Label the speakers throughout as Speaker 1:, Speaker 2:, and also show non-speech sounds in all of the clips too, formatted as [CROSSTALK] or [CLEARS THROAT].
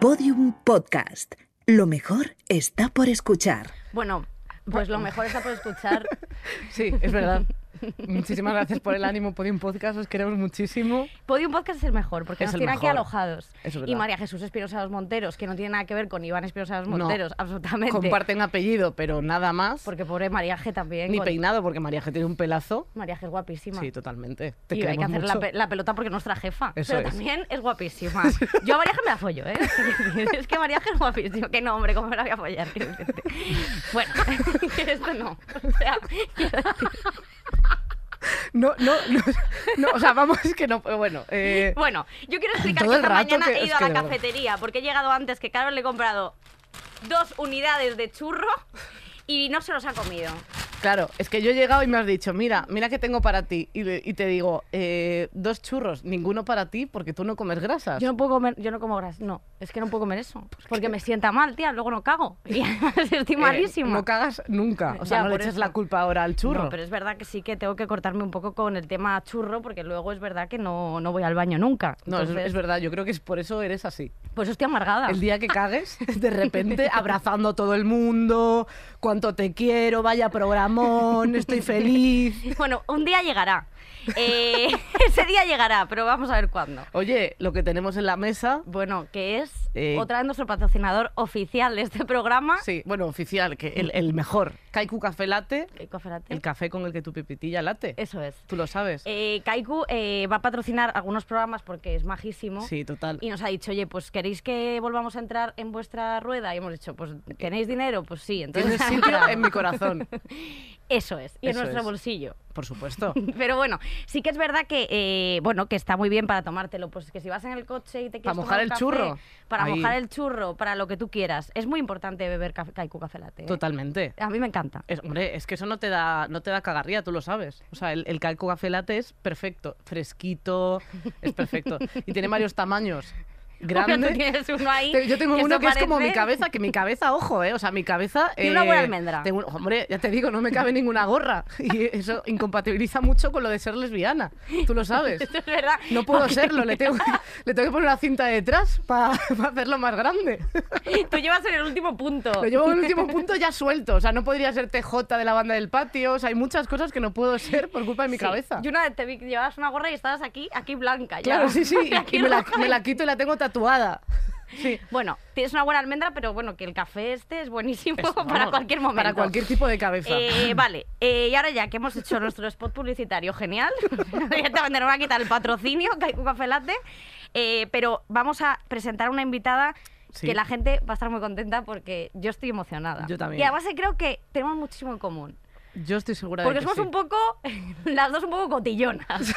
Speaker 1: Podium Podcast. Lo mejor está por escuchar.
Speaker 2: Bueno, pues lo mejor está por escuchar. [LAUGHS]
Speaker 3: Sí, es verdad. Muchísimas gracias por el ánimo, Podium Podcast, os queremos muchísimo.
Speaker 2: Podium Podcast es el mejor, porque
Speaker 3: Es
Speaker 2: nos tiene aquí
Speaker 3: mejor.
Speaker 2: alojados.
Speaker 3: Eso es
Speaker 2: y. María Jesús Espinosa de los Monteros, que no tiene nada que ver con Iván Espinosa de los
Speaker 3: No.
Speaker 2: Monteros, absolutamente.
Speaker 3: Comparten apellido, pero nada más.
Speaker 2: Porque pobre María G también.
Speaker 3: Ni
Speaker 2: con-
Speaker 3: peinado, porque María G tiene un pelazo.
Speaker 2: María G es guapísima.
Speaker 3: Sí, totalmente. Te
Speaker 2: y hay que hacer la,
Speaker 3: mucho.
Speaker 2: pe- la pelota porque es nuestra jefa.
Speaker 3: Eso
Speaker 2: pero
Speaker 3: es.
Speaker 2: también es guapísima. [LAUGHS] Yo a María G me la follo, ¿eh? [LAUGHS] es que María G es guapísima. Que no, hombre, ¿cómo me la voy a follar? [LAUGHS] Bueno, que esto no. O sea,
Speaker 3: No, no, no, no, o sea, vamos, que no, pero bueno. eh,
Speaker 2: Bueno, yo quiero explicar que esta mañana
Speaker 3: que-
Speaker 2: he ido a la cafetería porque he llegado antes que Carol le he comprado dos unidades de churro y no se los ha comido.
Speaker 3: Claro, es que yo he llegado y me has dicho, mira, mira que tengo para ti. Y, le- y te digo, eh, dos churros, ninguno para ti porque tú no comes grasas.
Speaker 2: Yo no puedo comer, yo no como gras, no, es que no puedo comer eso, porque me sienta mal, tía, luego no cago. [LAUGHS] Y además estoy
Speaker 3: Eh,
Speaker 2: malísima.
Speaker 3: no cagas nunca. O sea,
Speaker 2: Ya,
Speaker 3: no le
Speaker 2: por
Speaker 3: eches
Speaker 2: eso.
Speaker 3: la culpa ahora al churro.
Speaker 2: No, pero es verdad que sí que tengo que cortarme un poco con el tema churro, porque luego es verdad que no, no voy al baño nunca.
Speaker 3: No, es,
Speaker 2: Entonces,
Speaker 3: es verdad, yo creo que es por eso eres así.
Speaker 2: Pues estoy amargada.
Speaker 3: El día que cagues, de repente [LAUGHS] abrazando a todo el mundo, cuánto te quiero, vaya programón, estoy feliz. [LAUGHS]
Speaker 2: Bueno, un día llegará. Eh, [LAUGHS] ese día llegará, pero vamos a ver cuándo.
Speaker 3: Oye, lo que tenemos en la mesa,
Speaker 2: Bueno, que es
Speaker 3: Eh,
Speaker 2: otra vez nuestro patrocinador oficial de este programa.
Speaker 3: sí, bueno, oficial, que el, el mejor, Kaiku Café Latte,
Speaker 2: Café Latte.
Speaker 3: el café con el que tu pipitilla late.
Speaker 2: Eso es.
Speaker 3: Tú lo sabes.
Speaker 2: Eh, Kaiku eh, va a patrocinar algunos programas porque es majísimo.
Speaker 3: Sí, total.
Speaker 2: Y nos ha dicho, oye, pues ¿queréis que volvamos a entrar en vuestra rueda? Y hemos dicho, pues ¿tenéis dinero? Pues sí. Entonces
Speaker 3: Tienes [LAUGHS] sitio en mi corazón,
Speaker 2: Eso es. Y en nuestro
Speaker 3: es.
Speaker 2: bolsillo.
Speaker 3: por supuesto. [LAUGHS]
Speaker 2: Pero bueno, sí que es verdad que eh, bueno, que está muy bien para tomártelo. Pues que si vas en el coche y te quieres
Speaker 3: Para mojar el
Speaker 2: café,
Speaker 3: churro.
Speaker 2: Para
Speaker 3: Ahí.
Speaker 2: mojar el churro, para lo que tú quieras. Es muy importante beber café, Kaiku Café Latte. ¿eh?
Speaker 3: Totalmente.
Speaker 2: A mí me encanta.
Speaker 3: Es, hombre, es que eso no te da, no te da cagarría, tú lo sabes. O sea, el, el Kaiku Café Latte es perfecto, fresquito, es perfecto. Y tiene varios tamaños. Grande.
Speaker 2: tienes uno ahí.
Speaker 3: Yo tengo uno que es como mi
Speaker 2: parece-
Speaker 3: cabeza, que mi cabeza, ojo, eh, o sea, mi cabeza... [LAUGHS]
Speaker 2: Tiene una buena
Speaker 3: eh,
Speaker 2: almendra.
Speaker 3: tengo hombre, ya te digo, no me cabe ninguna gorra. [LAUGHS] Y eso incompatibiliza mucho con lo de ser lesbiana. Tú lo sabes. [LAUGHS]
Speaker 2: Esto es verdad.
Speaker 3: No puedo
Speaker 2: Porque
Speaker 3: serlo, le tengo, le tengo que poner una cinta detrás para hacerlo más grande.
Speaker 2: Tú llevas en el último punto.
Speaker 3: Lo llevo en el último punto ya suelto. O sea, no podría ser TJ de la banda del patio. O sea, hay muchas cosas que no puedo ser por culpa de mi
Speaker 2: Sí.
Speaker 3: cabeza.
Speaker 2: Yo una vez te vi que llevabas una gorra y estabas aquí, aquí blanca. ya.
Speaker 3: Claro, sí, sí.
Speaker 2: Aquí
Speaker 3: Y me la, me la quito y la tengo tatuada. [LAUGHS] Sí.
Speaker 2: Bueno, tienes una buena almendra, pero bueno, que el café este es buenísimo
Speaker 3: Eso, [LAUGHS]
Speaker 2: para
Speaker 3: vamos,
Speaker 2: cualquier momento.
Speaker 3: Para cualquier tipo de cabeza.
Speaker 2: Eh, [LAUGHS] vale, eh, y ahora ya que hemos hecho nuestro spot publicitario genial, directamente nos va a quitar el patrocinio, Kaiku Café Latte, eh, pero vamos a presentar a una invitada
Speaker 3: Sí.
Speaker 2: que la gente va a estar muy contenta porque yo estoy emocionada.
Speaker 3: Yo también.
Speaker 2: Y además eh, creo que tenemos muchísimo en común.
Speaker 3: Yo estoy segura
Speaker 2: Porque
Speaker 3: de que
Speaker 2: somos
Speaker 3: sí.
Speaker 2: un poco, las dos un poco cotillonas.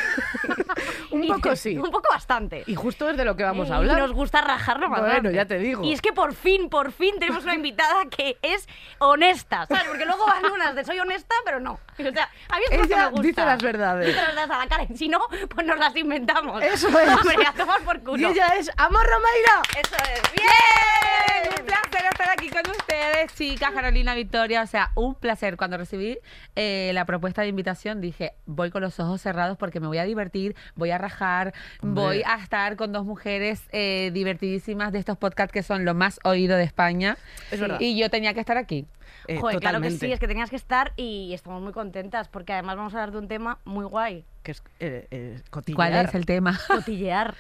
Speaker 2: [LAUGHS]
Speaker 3: Un
Speaker 2: Y-
Speaker 3: poco sí.
Speaker 2: Un poco bastante.
Speaker 3: Y justo es de lo que vamos
Speaker 2: Y
Speaker 3: a hablar.
Speaker 2: nos gusta rajarlo más
Speaker 3: Bueno,
Speaker 2: grande.
Speaker 3: ya te digo.
Speaker 2: Y es que por fin, por fin tenemos una invitada que es honesta, ¿sabes? Porque luego van unas de soy honesta, pero no. O sea, a mí es lo que
Speaker 3: Ella
Speaker 2: me gusta.
Speaker 3: dice las verdades.
Speaker 2: Dice las verdades a la cara. Y si no, pues nos las inventamos.
Speaker 3: Eso [LAUGHS] es.
Speaker 2: Hombre, a tomar por
Speaker 3: Y
Speaker 2: culo.
Speaker 3: ella es Amor Romeira.
Speaker 2: Eso es.
Speaker 4: ¡Bien!
Speaker 2: ¡Bien!
Speaker 4: Un placer estar aquí con ustedes, chicas, Carolina, Victoria. O sea, un placer. Cuando recibí eh, la propuesta de invitación, dije, voy con los ojos cerrados porque me voy a divertir, voy a rajar,
Speaker 3: Hombre.
Speaker 4: voy a estar con dos mujeres eh, divertidísimas de estos podcasts que son lo más oído de España.
Speaker 3: Es verdad.
Speaker 4: Y yo tenía que estar aquí.
Speaker 3: Eh,
Speaker 2: Joder, claro que sí, es que tenías que estar y estamos muy contentas porque además vamos a hablar de un tema muy guay.
Speaker 3: Que es eh, eh, cotillear.
Speaker 4: ¿Cuál es el tema? [LAUGHS]
Speaker 2: Cotillear.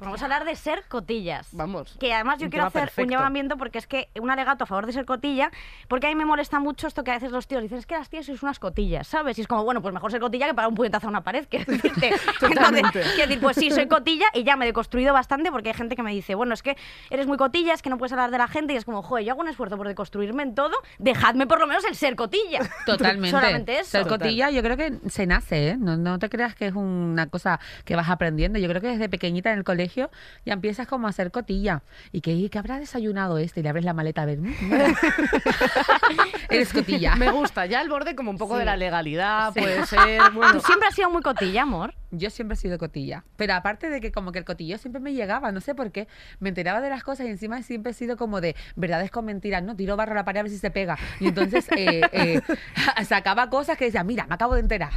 Speaker 2: Vamos a hablar de ser cotillas.
Speaker 3: Vamos.
Speaker 2: Que además yo
Speaker 3: un
Speaker 2: quiero hacer un
Speaker 3: perfecto.
Speaker 2: llamamiento porque es que un alegato a favor de ser cotilla, porque a mí me molesta mucho esto que a veces los tíos dicen, es que las tías sois unas cotillas, ¿sabes? Y es como, bueno, pues mejor ser cotilla que pagar un puñetazo a una pared, quiero [LAUGHS] decirte. Entonces, decir, pues sí, soy cotilla y ya me he deconstruido bastante porque hay gente que me dice, bueno, es que eres muy cotilla, es que no puedes hablar de la gente y es como, joder, yo hago un esfuerzo por deconstruirme en todo, dejadme por lo menos el ser cotilla.
Speaker 4: Totalmente.
Speaker 2: Solamente eso.
Speaker 4: Ser
Speaker 3: Total.
Speaker 4: cotilla, yo creo que se nace, ¿eh? No, no te creas que es una cosa que vas aprendiendo. Yo creo que desde pequeñita en el colegio ya empiezas como a ser cotilla. Y que, que habrá desayunado este y le abres la maleta a ver. "Mm, mira". [LAUGHS] Eres cotilla.
Speaker 3: Me gusta. Ya el borde como un poco
Speaker 2: Sí.
Speaker 3: de la legalidad,
Speaker 4: Sí.
Speaker 3: puede ser. [LAUGHS] Bueno,
Speaker 2: Tú siempre has sido muy cotilla, amor.
Speaker 4: Yo siempre he sido cotilla. Pero aparte de que como que el cotillo siempre me llegaba, no sé por qué. Me enteraba de las cosas y encima siempre he sido como de verdades con mentiras, ¿no? Tiro barro a la pared a ver si se pega. Y entonces eh, eh, [LAUGHS] sacaba cosas que decía, mira, me acabo de enterar.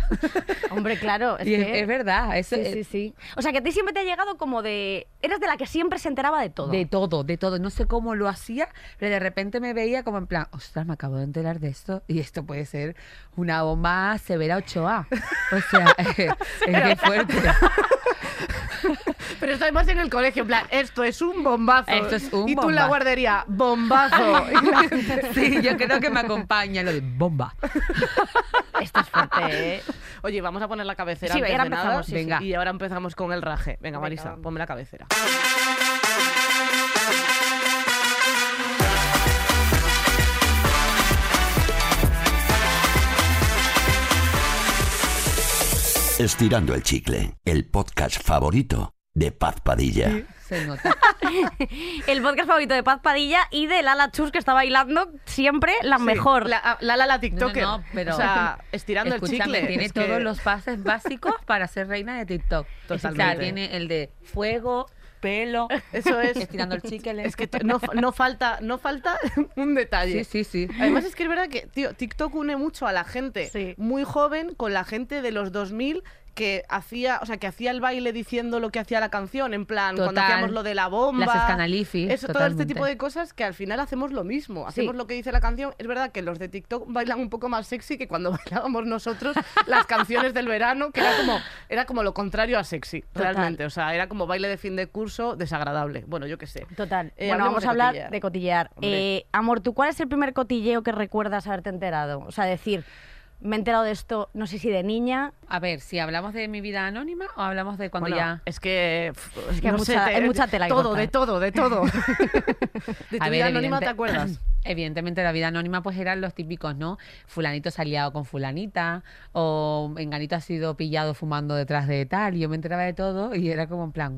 Speaker 2: Hombre, claro, claro, es
Speaker 4: Y es,
Speaker 2: que...
Speaker 4: es verdad, eso
Speaker 2: Sí,
Speaker 4: es-
Speaker 2: sí, sí. O sea, que a ti siempre te ha llegado como de... Eres de la que siempre se enteraba de todo.
Speaker 4: De todo, de todo. No sé cómo lo hacía, pero de repente me veía como en plan, ostras, me acabo de enterar de esto y esto puede ser una bomba severa 8A. O sea, [LAUGHS] es que fuerte.
Speaker 3: Pero esto además en el colegio, en plan, esto es un bombazo.
Speaker 4: Esto es un
Speaker 3: Y tú en la
Speaker 4: bomba.
Speaker 3: guardería, bombazo. [LAUGHS] Y la gente-
Speaker 4: Sí, yo creo que me acompaña lo de bomba.
Speaker 2: Esto es fuerte, ¿eh?
Speaker 3: Oye, vamos a poner la cabecera
Speaker 2: Sí,
Speaker 3: antes
Speaker 2: ahora
Speaker 3: de nada.
Speaker 2: empezamos, sí,
Speaker 4: sí. Venga.
Speaker 3: Y ahora empezamos con el raje. Venga,
Speaker 2: Venga,
Speaker 3: Marisa,
Speaker 2: vamos.
Speaker 3: ponme la cabecera.
Speaker 5: Estirando el chicle, el podcast favorito de Paz Padilla.
Speaker 4: Se nota. [LAUGHS]
Speaker 2: El podcast favorito de Paz Padilla y de Lala Chus, que está bailando siempre la
Speaker 3: Sí,
Speaker 2: mejor.
Speaker 3: La, la, la, la TikToker.
Speaker 4: No, no, pero-
Speaker 3: O sea, [LAUGHS] estirando el chicle.
Speaker 4: tiene
Speaker 3: es que-
Speaker 4: todos los pases básicos para ser reina de TikTok. O sea,
Speaker 3: Totalmente.
Speaker 4: tiene el de fuego, pelo,
Speaker 3: Eso es.
Speaker 4: estirando el chicle.
Speaker 3: Es que no, no falta, no falta [LAUGHS] un detalle.
Speaker 4: Sí, sí, sí.
Speaker 3: Además es que es verdad que, tío, TikTok une mucho a la gente
Speaker 2: Sí.
Speaker 3: muy joven con la gente de los 2000 que hacía, o sea, que hacía el baile diciendo lo que hacía la canción, en plan, cuando hacíamos lo de la bomba.
Speaker 4: Las escanalifis,
Speaker 3: Eso, todo este tipo de cosas que al final hacemos lo mismo. Hacemos lo que dice la canción. Es verdad que los de TikTok bailan un poco más sexy que cuando [LAUGHS] bailábamos nosotros las canciones del verano, que era como, era como lo contrario a sexy,
Speaker 2: Total.
Speaker 3: realmente. O sea, era como baile de fin de curso desagradable. Bueno, yo qué sé.
Speaker 2: Total.
Speaker 3: Eh,
Speaker 2: bueno, vamos a hablar
Speaker 3: cotillear.
Speaker 2: de cotillear. Eh, amor, ¿tú cuál es el primer cotilleo que recuerdas haberte enterado? O sea, decir, me he enterado de esto, no sé si de niña.
Speaker 4: A ver, si hablamos de mi vida anónima o hablamos de cuando
Speaker 3: Bueno,
Speaker 4: ya...
Speaker 3: Es que,
Speaker 2: Es que hay mucha-
Speaker 3: sé,
Speaker 2: hay mucha tela que
Speaker 3: Todo,
Speaker 2: cortar.
Speaker 3: de todo, de todo. [LAUGHS] de tu
Speaker 4: A ver,
Speaker 3: vida anónima,
Speaker 4: evidente-
Speaker 3: ¿te acuerdas? [CLEARS THROAT]
Speaker 4: Evidentemente la vida anónima pues eran los típicos, ¿no? Fulanito se ha liado con fulanita o Enganito ha sido pillado fumando detrás de tal y yo me enteraba de todo y era como en plan,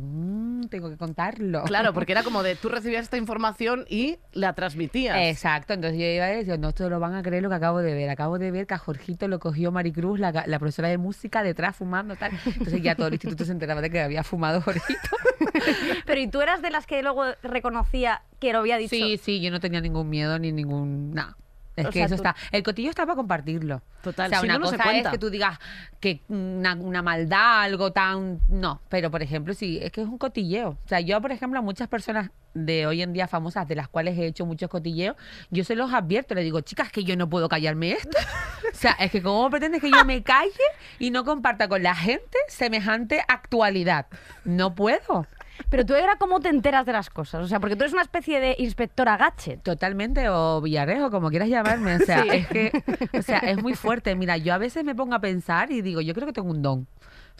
Speaker 4: "Mm, tengo que contarlo.
Speaker 3: Claro, porque era como de [LAUGHS] tú recibías esta información y la transmitías.
Speaker 4: Exacto, entonces yo iba a decir, no, esto lo van a creer lo que acabo de ver. Acabo de ver que a Jorgito lo cogió Maricruz, la, la profesora de música, detrás fumando, tal. Entonces ya todo el instituto se enteraba de que había fumado Jorgito. [LAUGHS]
Speaker 2: Pero ¿y tú eras de las que luego reconocía que lo había dicho?
Speaker 4: Sí, sí, yo no tenía ningún miedo ni ningún... nada. Es
Speaker 2: O
Speaker 4: que
Speaker 2: sea,
Speaker 4: eso
Speaker 2: tú-
Speaker 4: está. El cotillo está para compartirlo.
Speaker 3: Total,
Speaker 4: O sea,
Speaker 3: si
Speaker 4: una
Speaker 3: no, no se
Speaker 4: cosa es que tú digas que una, una maldad, algo tan. No, pero por ejemplo, sí, es que es un cotilleo. O sea, yo, por ejemplo, a muchas personas de hoy en día famosas, de las cuales he hecho muchos cotilleos, yo se los advierto, le digo, chicas, que yo no puedo callarme esto. [LAUGHS] O sea, es que ¿cómo pretendes que yo me calle y no comparta con la gente semejante actualidad? No puedo.
Speaker 2: Pero tú era cómo te enteras de las cosas. O sea, porque tú eres una especie de inspectora gadget.
Speaker 4: Totalmente, o Villarejo, como quieras llamarme. O sea,
Speaker 2: Sí.
Speaker 4: es que, o sea, es muy fuerte. Mira, yo a veces me pongo a pensar y digo, yo creo que tengo un don.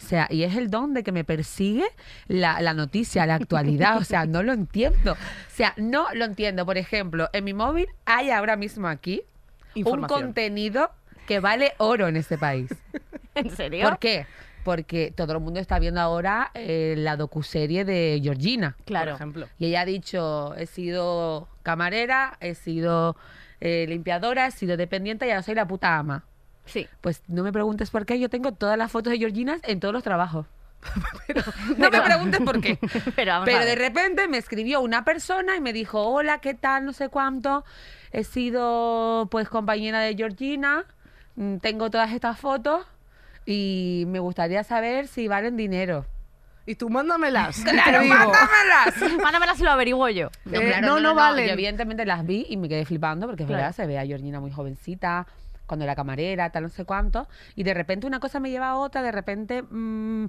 Speaker 4: O sea, y es el don de que me persigue la, la noticia, la actualidad. O sea, no lo entiendo. O sea, no lo entiendo. Por ejemplo, en mi móvil hay ahora mismo aquí un contenido que vale oro en este país. [LAUGHS]
Speaker 2: ¿En serio?
Speaker 4: ¿Por qué? Porque todo el mundo está viendo ahora eh, la docuserie de Georgina.
Speaker 2: Claro.
Speaker 3: Por ejemplo.
Speaker 4: Y ella ha dicho, he sido camarera, he sido eh, limpiadora, he sido dependiente y ahora soy la puta ama.
Speaker 2: Sí.
Speaker 4: Pues no me preguntes por qué, yo tengo todas las fotos de Georgina en todos los trabajos. [LAUGHS] [LAUGHS] no me preguntes por qué. [LAUGHS]
Speaker 2: Pero
Speaker 4: Pero de repente me escribió una persona y me dijo, hola, ¿qué tal? No sé cuánto. He sido pues compañera de Georgina, mm, tengo todas estas fotos y me gustaría saber si valen dinero.
Speaker 3: Y tú mándamelas. [LAUGHS]
Speaker 4: ¡Claro, mándamelas! [LAUGHS]
Speaker 2: Mándamela si lo averiguo yo.
Speaker 4: No,
Speaker 3: Eh,
Speaker 4: claro,
Speaker 3: no, no valen.
Speaker 4: Yo evidentemente las vi y me quedé flipando porque es
Speaker 2: Claro.
Speaker 4: verdad, se ve a Georgina muy jovencita, cuando era camarera, tal, no sé cuánto. Y de repente una cosa me lleva a otra, de repente mm,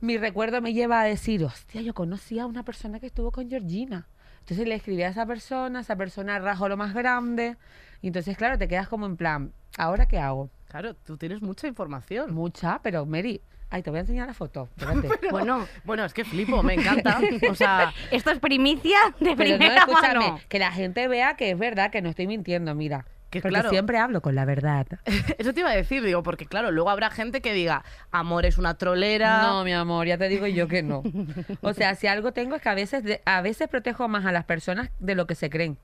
Speaker 4: mi recuerdo me lleva a decir, hostia, yo conocí a una persona que estuvo con Georgina. Entonces le escribí a esa persona, esa persona rajó lo más grande. Y entonces, claro, te quedas como en plan, ¿ahora qué hago?
Speaker 3: Claro, tú tienes mucha información.
Speaker 4: Mucha, pero Mary, ay, te voy a enseñar la foto. [LAUGHS] Espérate.
Speaker 2: Bueno,
Speaker 3: Bueno, es que flipo, me encanta. O sea, [LAUGHS]
Speaker 2: esto es primicia de
Speaker 4: Pero no,
Speaker 2: primera
Speaker 4: escúchame,
Speaker 2: mano.
Speaker 4: que la gente vea que es verdad, que no estoy mintiendo, mira.
Speaker 3: Que
Speaker 4: Porque
Speaker 3: claro.
Speaker 4: siempre hablo con la verdad. [LAUGHS]
Speaker 3: eso te iba a decir, digo, porque claro, luego habrá gente que diga, amor es una trolera.
Speaker 4: No, mi amor, ya te digo yo que no. O sea, si algo tengo es que a veces, a veces protejo más a las personas de lo que se creen.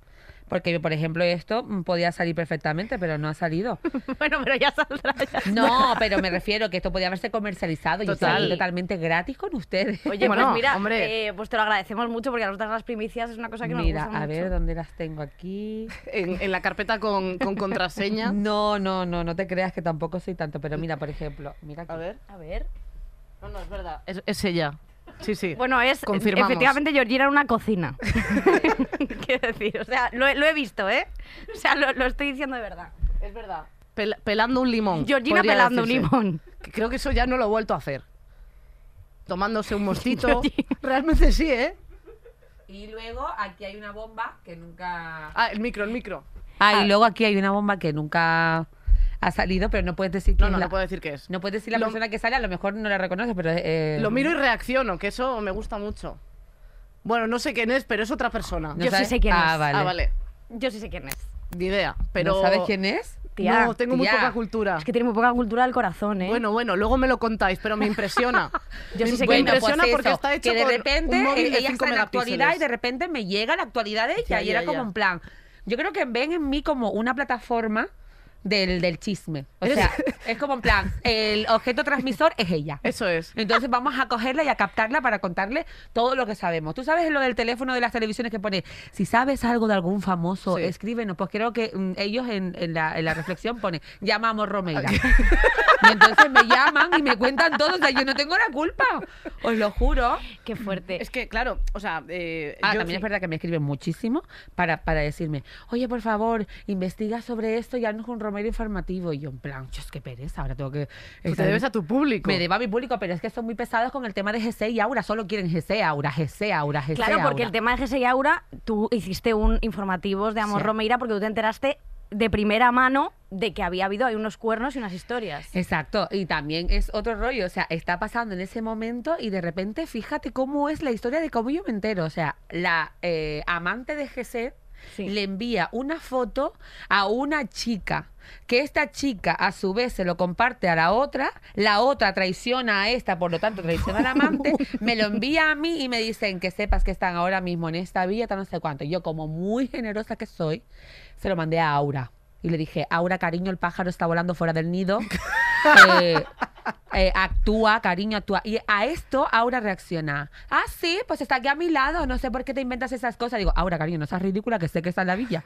Speaker 4: Porque, por ejemplo, esto podía salir perfectamente, pero no ha salido. [LAUGHS]
Speaker 2: Bueno, pero ya saldrá. ya.
Speaker 4: No, pero me refiero que esto podía haberse comercializado y
Speaker 3: Total.
Speaker 4: estoy totalmente gratis con ustedes.
Speaker 2: Oye,
Speaker 3: Bueno,
Speaker 2: pues mira,
Speaker 3: hombre.
Speaker 2: eh, pues te lo agradecemos mucho porque a nosotras las primicias es una cosa que nos
Speaker 4: Mira,
Speaker 2: gusta
Speaker 4: a ver dónde las tengo aquí. [LAUGHS]
Speaker 3: En, en la carpeta con, con contraseña. [LAUGHS]
Speaker 4: No, no, no, no te creas que tampoco soy tanto. Pero mira, por ejemplo, mira aquí.
Speaker 3: A ver.
Speaker 2: A ver.
Speaker 3: No, no, es verdad. Es, es ella. Sí, sí.
Speaker 2: Bueno, es
Speaker 3: Confirmamos.
Speaker 2: efectivamente Georgina en una cocina. [LAUGHS] Quiero decir, o sea, lo, he- lo he visto, ¿eh? O sea, lo, lo estoy diciendo de verdad.
Speaker 3: es verdad. Pel- pelando un limón.
Speaker 2: Georgina pelando un limón.
Speaker 3: Creo que eso ya no lo he vuelto a hacer. Tomándose un mostito. Realmente sí, ¿eh?
Speaker 4: Y luego aquí hay una bomba que nunca...
Speaker 3: Ah, el micro, el micro.
Speaker 4: Ah, y luego aquí hay una bomba que nunca ha salido, pero no puedes decir
Speaker 3: No,
Speaker 4: quién
Speaker 3: no,
Speaker 4: es la...
Speaker 3: no puedo decir qué es.
Speaker 4: No puedes decir la
Speaker 3: Lo-
Speaker 4: persona que sale, a lo mejor no la reconoce, pero... eh,
Speaker 3: Lo miro y reacciono, que eso me gusta mucho. Bueno, no sé quién es, pero es otra persona.
Speaker 4: ¿no
Speaker 2: Yo sí
Speaker 4: sabes?
Speaker 2: sé quién
Speaker 4: ah,
Speaker 2: es.
Speaker 4: Vale.
Speaker 3: Ah, vale.
Speaker 2: Yo sí sé quién es.
Speaker 3: Ni idea. Pero...
Speaker 4: ¿No sabes quién es?
Speaker 2: Tía,
Speaker 3: no, tengo muy
Speaker 4: tía.
Speaker 3: poca cultura.
Speaker 2: Es que tiene muy poca cultura del corazón, ¿eh?
Speaker 3: Bueno, bueno, luego me lo contáis, pero me impresiona. [LAUGHS]
Speaker 2: Yo sí sé
Speaker 3: me
Speaker 2: quién es.
Speaker 3: impresiona
Speaker 4: pues
Speaker 3: porque
Speaker 4: eso,
Speaker 3: está hecho
Speaker 4: que de
Speaker 3: con
Speaker 4: repente
Speaker 3: un móvil de
Speaker 4: ella
Speaker 3: 5
Speaker 4: está en la actualidad y de repente me llega la actualidad de ella y
Speaker 3: ya,
Speaker 4: era como
Speaker 3: ya.
Speaker 4: en plan yo creo que ven en mí como una plataforma del, del chisme o sea [LAUGHS] es como en plan el objeto transmisor es ella
Speaker 3: Eso es.
Speaker 4: entonces vamos a cogerla y a captarla para contarle todo lo que sabemos. Tú sabes lo del teléfono de las televisiones que pone, si sabes algo de algún famoso,
Speaker 3: Sí.
Speaker 4: escríbenos. Pues creo que mm, ellos en, en la, en la reflexión pone, llama a Amor Romeira. [LAUGHS] [LAUGHS] y entonces me llaman y me cuentan todo. O sea, yo no tengo la culpa. Os lo juro.
Speaker 2: Qué fuerte.
Speaker 3: Es que, claro, o sea... eh,
Speaker 4: Ah,
Speaker 3: yo
Speaker 4: también
Speaker 3: sí-
Speaker 4: es verdad que me escriben muchísimo para, para decirme, oye, por favor, investiga sobre esto y haznos un Romero informativo. Y yo, en plan, "Yo, es que pereza, ahora tengo que...
Speaker 3: Tú te debes a tu público.
Speaker 4: Me debo a mi público, pero es que son muy pesados con el tema de GC y Aura. Solo quieren GC, Aura, GC, Aura, GC,
Speaker 2: Claro, porque
Speaker 4: Aura.
Speaker 2: el tema de GS y Aura, tú hiciste un informativos de Amor
Speaker 4: Sí.
Speaker 2: Romeira porque tú te enteraste de primera mano de que había habido ahí unos cuernos y unas historias.
Speaker 4: Exacto, y también es otro rollo, o sea, está pasando en ese momento y de repente fíjate cómo es la historia de cómo yo me entero, o sea, la eh, amante de GC
Speaker 2: Sí.
Speaker 4: le envía una foto a una chica, que esta chica a su vez se lo comparte a la otra, la otra traiciona a esta, por lo tanto traiciona al amante, [LAUGHS] me lo envía a mí y me dicen que sepas que están ahora mismo en esta villa, tal no sé cuánto. Yo como muy generosa que soy, se lo mandé a Aura. Y le dije, Aura, cariño, el pájaro está volando fuera del nido. [LAUGHS] Eh, eh, actúa, cariño, actúa. Y a esto Aura reacciona. Ah, sí, pues está aquí a mi lado. No sé por qué te inventas esas cosas. Digo, Aura, cariño, no seas ridícula, que sé que está en la villa.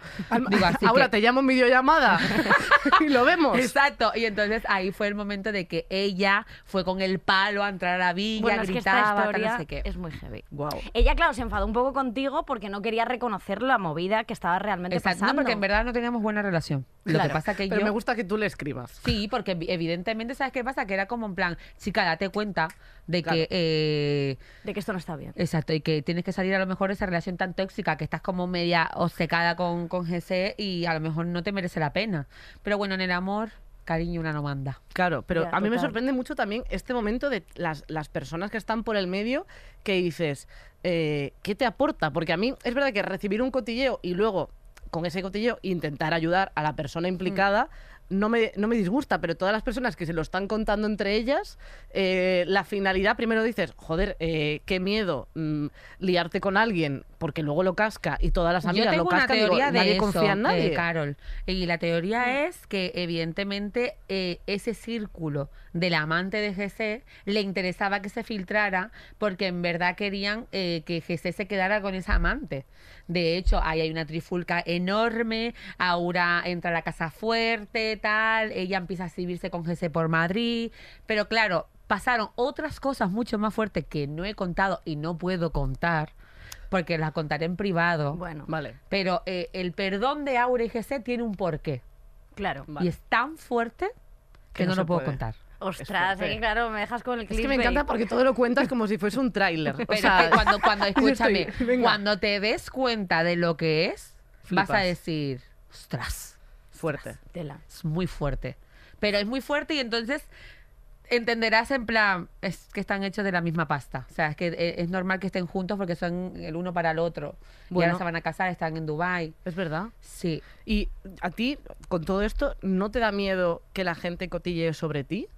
Speaker 4: Digo, así que-
Speaker 3: te llamo en videollamada [LAUGHS] y lo vemos.
Speaker 4: Exacto. Y entonces ahí fue el momento de que ella fue con el palo a entrar a la villa,
Speaker 2: bueno, es que esta
Speaker 4: gritaba, tal,
Speaker 2: historia
Speaker 4: no sé qué.
Speaker 2: es muy heavy.
Speaker 3: Guau.
Speaker 2: Ella, claro, se enfadó un poco contigo porque no quería reconocer la movida que estaba realmente
Speaker 4: Exacto.
Speaker 2: pasando.
Speaker 4: No, porque en verdad no teníamos buena relación. Lo
Speaker 2: Claro,
Speaker 4: que pasa que
Speaker 3: Pero
Speaker 4: yo...
Speaker 3: me gusta que tú le escribas.
Speaker 4: Sí, porque evi- evidentemente, ¿sabes qué pasa? Que era como en plan, chica, date cuenta de
Speaker 3: Claro.
Speaker 4: que... eh,
Speaker 2: De que esto no está bien.
Speaker 4: Exacto, y que tienes que salir a lo mejor de esa relación tan tóxica que estás como media obcecada con, con GC y a lo mejor no te merece la pena. Pero bueno, en el amor, cariño, una no manda.
Speaker 3: Claro, pero a mí me sorprende mucho también este momento de las, las personas que están por el medio que dices, eh, ¿qué te aporta? Porque a mí es verdad que recibir un cotilleo y luego con ese cotilleo intentar ayudar a la persona implicada. No me, no me disgusta, pero todas las personas que se lo están contando entre ellas, eh, la finalidad, primero dices, joder, eh, qué miedo mm, liarte con alguien porque luego lo casca y todas las
Speaker 4: Yo
Speaker 3: amigas
Speaker 4: tengo
Speaker 3: lo cascan, digo,
Speaker 4: de
Speaker 3: nadie
Speaker 4: eso,
Speaker 3: confía en
Speaker 4: eh. Carol. Y la teoría es que evidentemente eh, ese círculo del amante de GC le interesaba que se filtrara porque en verdad querían eh, que GC se quedara con esa amante. De hecho, ahí hay una trifulca enorme, Aura entra a la casa fuerte, tal, ella empieza a exhibirse con GC por Madrid, pero claro, pasaron otras cosas mucho más fuertes que no he contado y no puedo contar. Porque las contaré en privado.
Speaker 2: Bueno,
Speaker 3: Vale.
Speaker 4: Pero eh, el perdón de Aura y GC tiene un porqué.
Speaker 2: claro.
Speaker 3: Vale.
Speaker 4: Y es tan fuerte que,
Speaker 3: Que no
Speaker 4: no, lo puedo
Speaker 3: puede.
Speaker 4: contar.
Speaker 2: Ostras, es que claro, me dejas con el
Speaker 3: Es que me encanta porque todo lo cuentas como si fuese un tráiler. O
Speaker 4: Pero
Speaker 3: sea,
Speaker 4: es que cuando, cuando [LAUGHS] escúchame,
Speaker 3: estoy-
Speaker 4: cuando te des cuenta de lo que es, vas a decir, ostras,
Speaker 3: fuerte.
Speaker 2: Tela.
Speaker 4: es muy fuerte. Pero es muy fuerte y entonces entenderás en plan, es que están hechos de la misma pasta. O sea, es que eh, es normal que estén juntos porque son el uno para el otro. Y
Speaker 3: Bueno.
Speaker 4: ahora se van a casar, están en Dubai.
Speaker 3: Es verdad.
Speaker 4: Sí.
Speaker 3: Y a ti, con todo esto, ¿no te da miedo que la gente cotille sobre ti?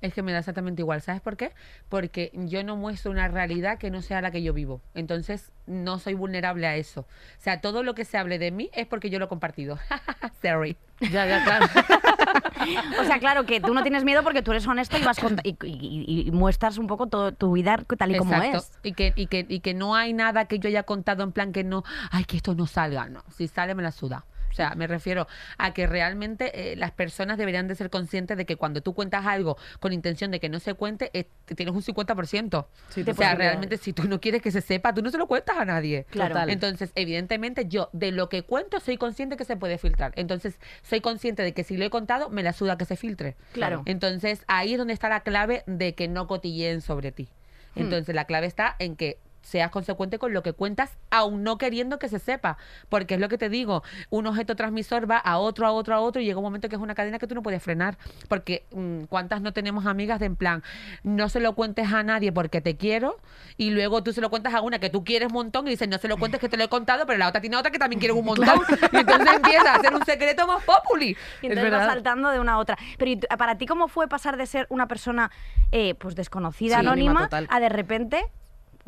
Speaker 4: Es que me da exactamente igual. ¿Sabes por qué? Porque yo no muestro una realidad que no sea la que yo vivo. Entonces, no soy vulnerable a eso. O sea, todo lo que se hable de mí es porque yo lo he compartido. [LAUGHS] Sorry.
Speaker 3: Ya, ya, claro. [LAUGHS]
Speaker 2: O sea, claro que tú no tienes miedo porque tú eres honesto y vas cont- y, y- y muestras un poco todo tu vida tal y como es.
Speaker 4: Y que, y, que, y que no hay nada que yo haya contado en plan que no, ay, que esto no salga. No, si sale me la suda. O sea, me refiero a que realmente eh, las personas deberían de ser conscientes de que cuando tú cuentas algo con intención de que no se cuente, eh, tienes un 50%.
Speaker 3: Sí,
Speaker 4: o sea, realmente si tú no quieres que se sepa, tú no se lo cuentas a nadie.
Speaker 3: Claro. Total.
Speaker 4: Entonces, evidentemente, yo de lo que cuento soy consciente que se puede filtrar. Entonces, soy consciente de que si lo he contado, me la suda que se filtre.
Speaker 2: Claro.
Speaker 4: Entonces, ahí es donde está la clave de que no cotilleen sobre ti.
Speaker 2: Hmm.
Speaker 4: Entonces, la clave está en que seas consecuente con lo que cuentas, aun no queriendo que se sepa. Porque es lo que te digo, un objeto transmisor va a otro, a otro, a otro, y llega un momento que es una cadena que tú no puedes frenar. Porque mm, cuántas no tenemos amigas de en plan, no se lo cuentes a nadie porque te quiero, y luego tú se lo cuentas a una que tú quieres un montón y dices, no se lo cuentes que te lo he contado, pero la otra tiene otra que también quiere un [LAUGHS] montón. Y entonces empieza a hacer un secreto más populi.
Speaker 2: Y entonces
Speaker 3: verdad.
Speaker 2: vas saltando de una a otra. Pero ¿y tú- para ti, ¿cómo fue pasar de ser una persona eh, pues desconocida,
Speaker 3: Sí, anónima
Speaker 2: a de repente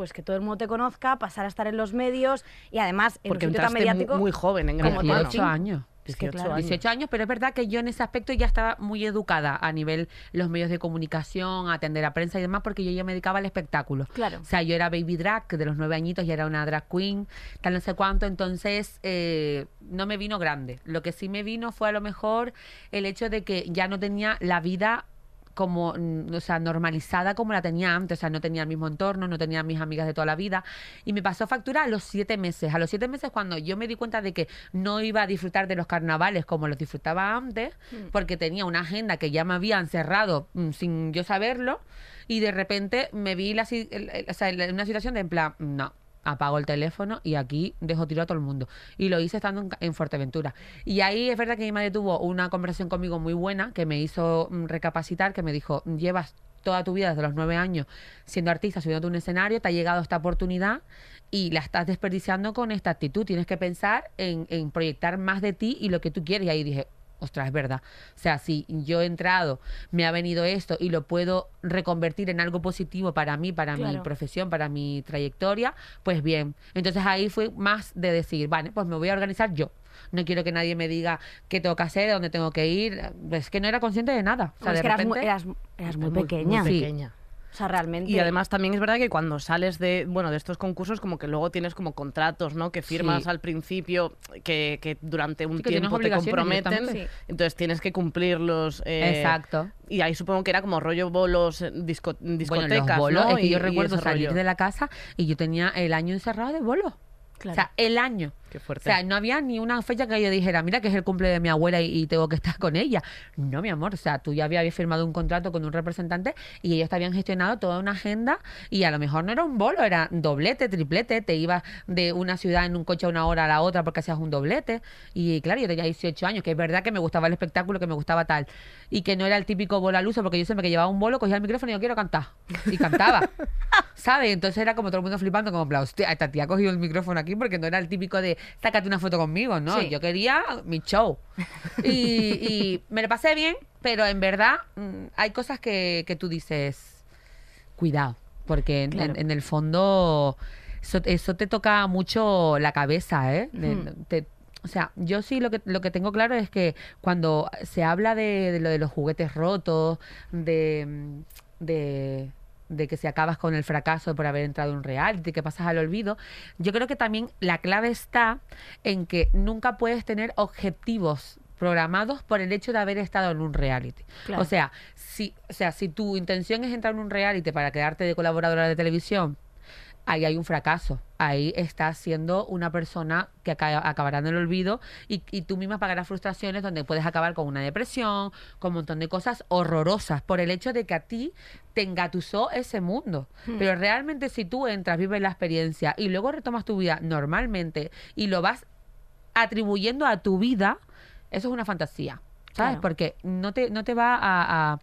Speaker 2: pues que todo el mundo te conozca, pasar a estar en los medios y además en
Speaker 3: Porque
Speaker 2: un sitio tan mediático?
Speaker 3: muy joven en Gran
Speaker 2: como
Speaker 3: Hermano.
Speaker 4: 18 años.
Speaker 2: Es que
Speaker 3: 18
Speaker 2: claro.
Speaker 3: años.
Speaker 4: 18 años, pero es verdad que yo en ese aspecto ya estaba muy educada a nivel los medios de comunicación, a atender a prensa y demás, porque yo ya me dedicaba al espectáculo.
Speaker 2: Claro.
Speaker 4: O sea, yo era baby drag, que de los nueve añitos ya era una drag queen, tal no sé cuánto, entonces eh, no me vino grande. Lo que sí me vino fue a lo mejor el hecho de que ya no tenía la vida como, mm, o sea, normalizada como la tenía antes, o sea, no tenía el mismo entorno, no tenía mis amigas de toda la vida, y me pasó factura a los siete meses, a los siete meses cuando yo me di cuenta de que no iba a disfrutar de los carnavales como los disfrutaba antes, porque tenía una agenda que ya me habían cerrado mm, sin yo saberlo, y de repente me vi la, si- el- el- o sea, en una situación de en plan, no, apago el teléfono y aquí dejo tirado a todo el mundo. Y lo hice estando en, en Fuerteventura. Y ahí es verdad que mi madre tuvo una conversación conmigo muy buena que me hizo mm, recapacitar, que me dijo, llevas toda tu vida desde los nueve años siendo artista, subiendo a un escenario, te ha llegado esta oportunidad y la estás desperdiciando con esta actitud. Tienes que pensar en, en proyectar más de ti y lo que tú quieres. Y ahí dije, ostras, es verdad. O sea, si yo he entrado, me ha venido esto y lo puedo reconvertir en algo positivo para mí, para mi profesión, para mi trayectoria, pues bien. Entonces ahí fue más de decir, vale, pues me voy a organizar yo. No quiero que nadie me diga qué tengo que hacer, dónde tengo que ir. Es que no era consciente de nada. O sea,
Speaker 2: es
Speaker 4: de
Speaker 2: que eras muy,
Speaker 4: repente-
Speaker 2: eras, eras muy
Speaker 3: Muy-
Speaker 2: pequeña.
Speaker 3: muy
Speaker 4: Sí.
Speaker 3: Pequeña.
Speaker 2: O sea, realmente.
Speaker 3: Y además también es verdad que cuando sales de, bueno, de estos concursos como que luego tienes como contratos, ¿no? Que firmas
Speaker 4: Sí.
Speaker 3: al principio que, que durante un
Speaker 4: Sí, que tienes
Speaker 3: tiempo te comprometen. Entonces tienes que cumplirlos. eh,
Speaker 4: Exacto.
Speaker 3: Y ahí supongo que era como rollo bolos, eh, disco-
Speaker 4: Bueno,
Speaker 3: discotecas,
Speaker 4: los bolos,
Speaker 3: ¿no?
Speaker 4: es que
Speaker 3: Y-
Speaker 4: yo
Speaker 3: y
Speaker 4: recuerdo salir
Speaker 3: rollo.
Speaker 4: de la casa y yo tenía el año encerrado de bolo.
Speaker 2: Claro.
Speaker 4: O sea, el año.
Speaker 3: Qué
Speaker 4: O
Speaker 3: fuerte.
Speaker 4: sea, no había ni una fecha que yo dijera, mira que es el cumple de mi abuela y, y tengo que estar con ella. No, mi amor. O sea, tú ya habías firmado un contrato con un representante y ellos te habían gestionado toda una agenda y a lo mejor no era un bolo, era doblete, triplete. Te ibas de una ciudad en un coche a una hora a la otra porque hacías un doblete. Y claro, yo tenía 18 años, que es verdad que me gustaba el espectáculo, que me gustaba tal. Y que no era el típico bolo al uso, porque yo siempre que llevaba un bolo, cogía el micrófono y yo quiero cantar. Y cantaba. [LAUGHS] ¿Sabes? Entonces era como todo el mundo flipando, como, hostia, esta tía ha cogido el micrófono aquí porque no era el típico de, sácate una foto conmigo, ¿no?
Speaker 2: Sí.
Speaker 4: Yo quería mi show. [LAUGHS] Y, y me lo pasé bien, pero en verdad mm, hay cosas que, que tú dices, cuidado, porque en,
Speaker 2: Claro.
Speaker 4: en- en el fondo eso, eso te toca mucho la cabeza, ¿eh? Te- o sea, yo sí lo que, lo que tengo claro es que cuando se habla de, de lo de los juguetes rotos, de, mm, de, de que si acabas con el fracaso por haber entrado en un reality, que pasas al olvido, yo creo que también la clave está en que nunca puedes tener objetivos programados por el hecho de haber estado en un reality.
Speaker 2: Claro.
Speaker 4: O sea, si, o sea, si tu intención es entrar en un reality para quedarte de colaboradora de televisión, ahí hay un fracaso. Ahí estás siendo una persona que aca- acabará en el olvido y, y tú misma pagarás frustraciones donde puedes acabar con una depresión, con un montón de cosas horrorosas por el hecho de que a ti te engatusó ese mundo. Pero realmente si tú entras, vives la experiencia y luego retomas tu vida normalmente y lo vas atribuyendo a tu vida, eso es una fantasía. ¿Sabes?
Speaker 2: Claro.
Speaker 4: Porque no te, no te va a, a-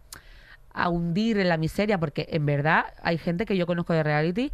Speaker 4: a hundir en la miseria, porque en verdad hay gente que yo conozco de reality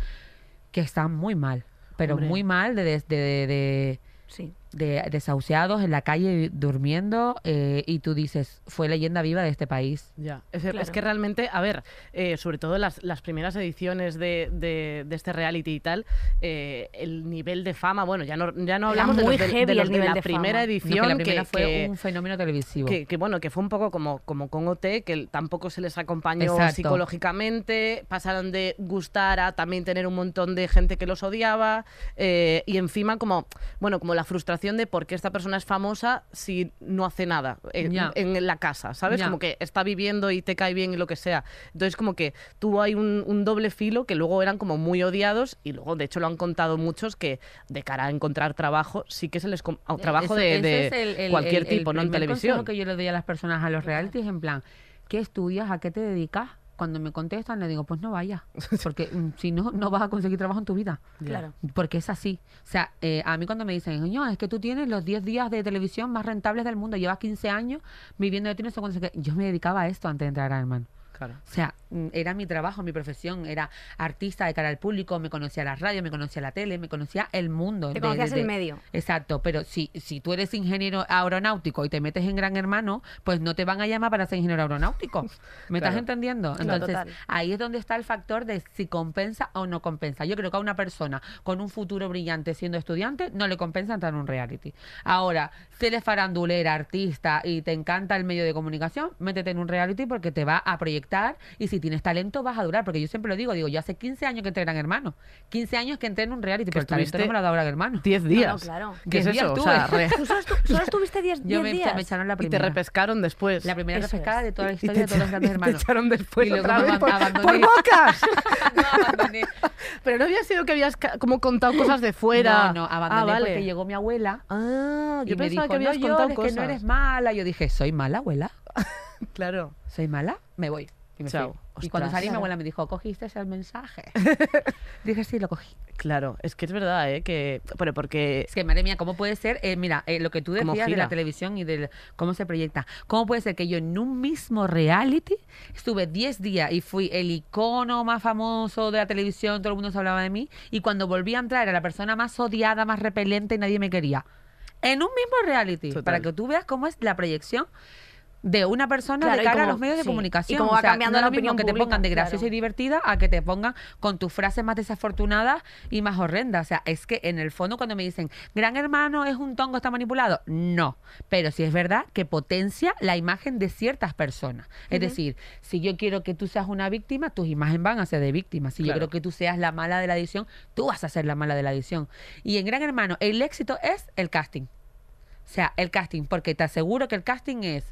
Speaker 4: que están muy mal, pero
Speaker 3: Hombre.
Speaker 4: muy mal de, de, de- de-
Speaker 2: Sí.
Speaker 4: De desahuciados en la calle durmiendo eh, y tú dices, fue leyenda viva de este país.
Speaker 3: Ya, es, es
Speaker 2: Claro.
Speaker 3: que realmente, a ver, eh, sobre todo las, las primeras ediciones de, de- de este reality y tal, eh, el nivel de fama, bueno, ya no, ya no hablamos de
Speaker 2: muy
Speaker 3: los de,
Speaker 2: heavy
Speaker 3: de los
Speaker 2: el
Speaker 3: de
Speaker 2: nivel
Speaker 3: la
Speaker 2: de
Speaker 3: primera
Speaker 2: fama.
Speaker 4: No, que
Speaker 3: edición,
Speaker 4: la primera
Speaker 3: que,
Speaker 4: fue
Speaker 3: que-
Speaker 4: un fenómeno televisivo.
Speaker 3: que, que, bueno, que fue un poco como, como con OT, que tampoco se les acompañó
Speaker 4: Exacto.
Speaker 3: psicológicamente, pasaron de gustar a también tener un montón de gente que los odiaba, eh, y encima como, bueno, como la frustración sensación de por qué esta persona es famosa si no hace nada en, la casa, ¿sabes? Como que está viviendo y te cae bien y lo que sea. Entonces, como que tuvo ahí un, un doble filo que luego eran como muy odiados y luego, de hecho, lo han contado muchos que de cara a encontrar trabajo, sí que se les... a- Trabajo
Speaker 4: Eso-
Speaker 3: de,
Speaker 4: ese
Speaker 3: de
Speaker 4: es el- el-
Speaker 3: cualquier
Speaker 4: el-
Speaker 3: tipo, no en televisión.
Speaker 4: que yo le doy a las personas a los realities en plan, ¿qué estudias? ¿A qué te dedicas? Cuando me contestan le digo, pues no vayas, [LAUGHS] porque mm, si no, no vas a conseguir trabajo en tu vida.
Speaker 2: Claro.
Speaker 4: Porque es así. O sea, eh, a mí cuando me dicen, no, es que tú tienes los 10 días de televisión más rentables del mundo, llevas 15 años viviendo de ti, no sé cuánto, no sé qué". Yo me dedicaba a esto antes de entrar a Hermano.
Speaker 3: Claro.
Speaker 4: O sea, era mi trabajo, mi profesión, era artista de cara al público, me conocía la radio, me conocía la tele, me conocía el mundo.
Speaker 2: Te
Speaker 4: de-
Speaker 2: conocías
Speaker 4: de-
Speaker 2: el medio.
Speaker 4: Exacto, pero si, si tú eres ingeniero aeronáutico y te metes en Gran Hermano, pues no te van a llamar para ser ingeniero aeronáutico. [LAUGHS] ¿Me estás entendiendo? Entonces, ahí es donde está el factor de si compensa o no compensa. Yo creo que a una persona con un futuro brillante siendo estudiante no le compensa entrar en un reality. Ahora, si eres farandulera, artista y te encanta el medio de comunicación, métete en un reality porque te va a proyectar y si tienes talento vas a durar. Porque yo siempre lo digo, digo, yo hace 15 años que entré en Gran Hermano. 15 años que entré en un reality, pero el talento no me lo ha dado Gran Hermano.
Speaker 3: 10
Speaker 2: No,
Speaker 3: días.
Speaker 2: no, claro.
Speaker 3: ¿Qué es eso? O sea,
Speaker 4: estuve.
Speaker 3: re-
Speaker 2: ¿Tú solo, solo estuviste 10
Speaker 4: Yo me,
Speaker 2: días?
Speaker 4: me echaron la
Speaker 3: y te repescaron después.
Speaker 4: La primera
Speaker 2: Eso es.
Speaker 4: de toda la
Speaker 3: Y
Speaker 4: historia
Speaker 3: te
Speaker 4: de todos los grandes hermanos.
Speaker 3: Te echaron después
Speaker 4: Y luego
Speaker 3: otra
Speaker 4: me
Speaker 3: vez por,
Speaker 4: abandoné.
Speaker 3: por bocas. [LAUGHS]
Speaker 4: No, abandoné.
Speaker 3: Pero no había sido que habías como contado cosas de fuera.
Speaker 4: No, no, abandoné
Speaker 3: ah, vale.
Speaker 4: porque llegó mi abuela
Speaker 3: Ah,
Speaker 4: y
Speaker 3: yo
Speaker 4: me
Speaker 3: pensaba
Speaker 4: dijo,
Speaker 3: que habías
Speaker 4: no
Speaker 3: contado cosas.
Speaker 4: que no eres mala. Yo dije, ¿soy mala, abuela? [LAUGHS]
Speaker 3: Claro.
Speaker 4: ¿Soy mala? Me voy. Y me
Speaker 3: Chao.
Speaker 4: fui. Y cuando
Speaker 3: Ostras.
Speaker 4: salí, mi abuela me dijo, ¿cogiste el mensaje? [LAUGHS] dije, sí, lo cogí.
Speaker 3: Claro, es que es verdad, ¿eh? Que, pero porque...
Speaker 4: Es que, madre mía, ¿cómo puede ser? Eh, mira, eh, lo que tú
Speaker 3: ¿Cómo
Speaker 4: decías de la televisión y de cómo se proyecta. ¿Cómo puede ser que yo en un mismo reality estuve 10 días y fui el icono más famoso de la televisión, todo el mundo se hablaba de mí, y cuando volví a entrar era la persona más odiada, más repelente y nadie me quería? En un mismo reality,
Speaker 3: Total.
Speaker 4: para que tú veas cómo es la proyección de una persona
Speaker 2: Claro,
Speaker 4: de cara a los medios de
Speaker 2: y
Speaker 4: comunicación. O sea,
Speaker 2: cambiando
Speaker 4: no
Speaker 2: la
Speaker 4: lo mismo
Speaker 2: opinión
Speaker 4: que te pongan de graciosa
Speaker 2: claro.
Speaker 4: y divertida a que te pongan con tus frases más desafortunadas y más horrendas. O sea, es que en el fondo cuando me dicen, gran hermano es un tongo, está manipulado, no. Pero sí es verdad que potencia la imagen de ciertas personas. Es decir, si yo quiero que tú seas una víctima, tus imágenes van a ser de víctima. Si yo quiero que tú seas la mala de la edición, tú vas a ser la mala de la edición. Y en Gran Hermano, el éxito es el casting. O sea, el casting, porque te aseguro que el casting es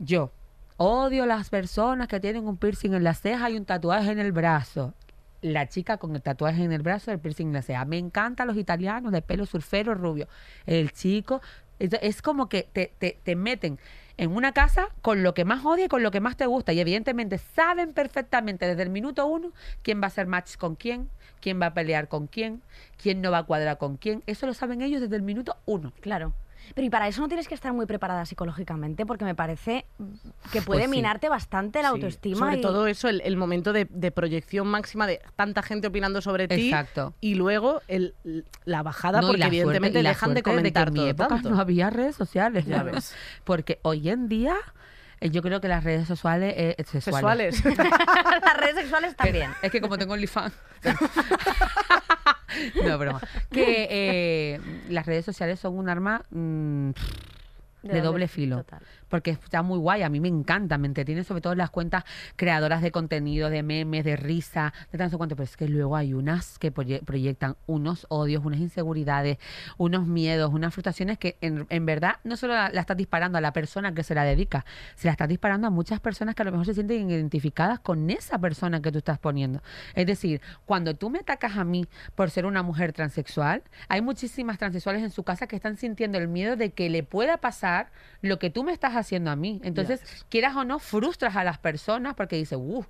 Speaker 4: yo. Odio las personas que tienen un piercing en la ceja y un tatuaje en el brazo. La chica con el tatuaje en el brazo el piercing en la ceja. Me encantan los italianos de pelo surfero rubio. El chico. Es como que te, te, te meten en una casa con lo que más odia y con lo que más te gusta. Y evidentemente saben perfectamente desde el minuto uno quién va a hacer match con quién, quién va a pelear con quién, quién no va a cuadrar con quién. Eso lo saben ellos desde el minuto uno.
Speaker 2: Claro. Pero y para eso no tienes que estar muy preparada psicológicamente, porque me parece que puede
Speaker 4: Pues sí.
Speaker 2: minarte bastante la
Speaker 3: Sí,
Speaker 2: autoestima.
Speaker 3: Sobre
Speaker 2: y-
Speaker 3: todo eso, el, el momento de, de proyección máxima de tanta gente opinando sobre ti.
Speaker 4: Exacto.
Speaker 3: Y luego el, la bajada,
Speaker 4: No,
Speaker 3: porque
Speaker 4: la
Speaker 3: evidentemente
Speaker 4: suerte-
Speaker 3: dejan de comentar
Speaker 4: que en mi época
Speaker 3: tanto.
Speaker 4: no había redes sociales.
Speaker 3: Ya
Speaker 4: ¿no?
Speaker 3: ves. [LAUGHS]
Speaker 4: Porque hoy en día eh, yo creo que las redes sexuales... eh, sexuales.
Speaker 3: Sexuales. [LAUGHS] [LAUGHS]
Speaker 2: Las redes sexuales también.
Speaker 4: Es que como tengo OnlyFans. [LAUGHS] no, broma. Que eh, las redes sociales son un arma mm, de, doble filo.
Speaker 2: Total.
Speaker 4: Porque está muy guay, a mí me encanta, me entretienen sobre todo las cuentas creadoras de contenido, de memes, de risa, de tanto cuanto, pero es que luego hay unas que proye- proyectan unos odios, unas inseguridades, unos miedos, unas frustraciones que en, verdad no solo la, la estás disparando a la persona que se la dedica, se la estás disparando a muchas personas que a lo mejor se sienten identificadas con esa persona que tú estás poniendo. Es decir, cuando tú me atacas a mí por ser una mujer transexual, hay muchísimas transexuales en su casa que están sintiendo el miedo de que le pueda pasar lo que tú me estás haciendo a mí. Entonces, quieras o no, frustras a las personas porque dices, uff,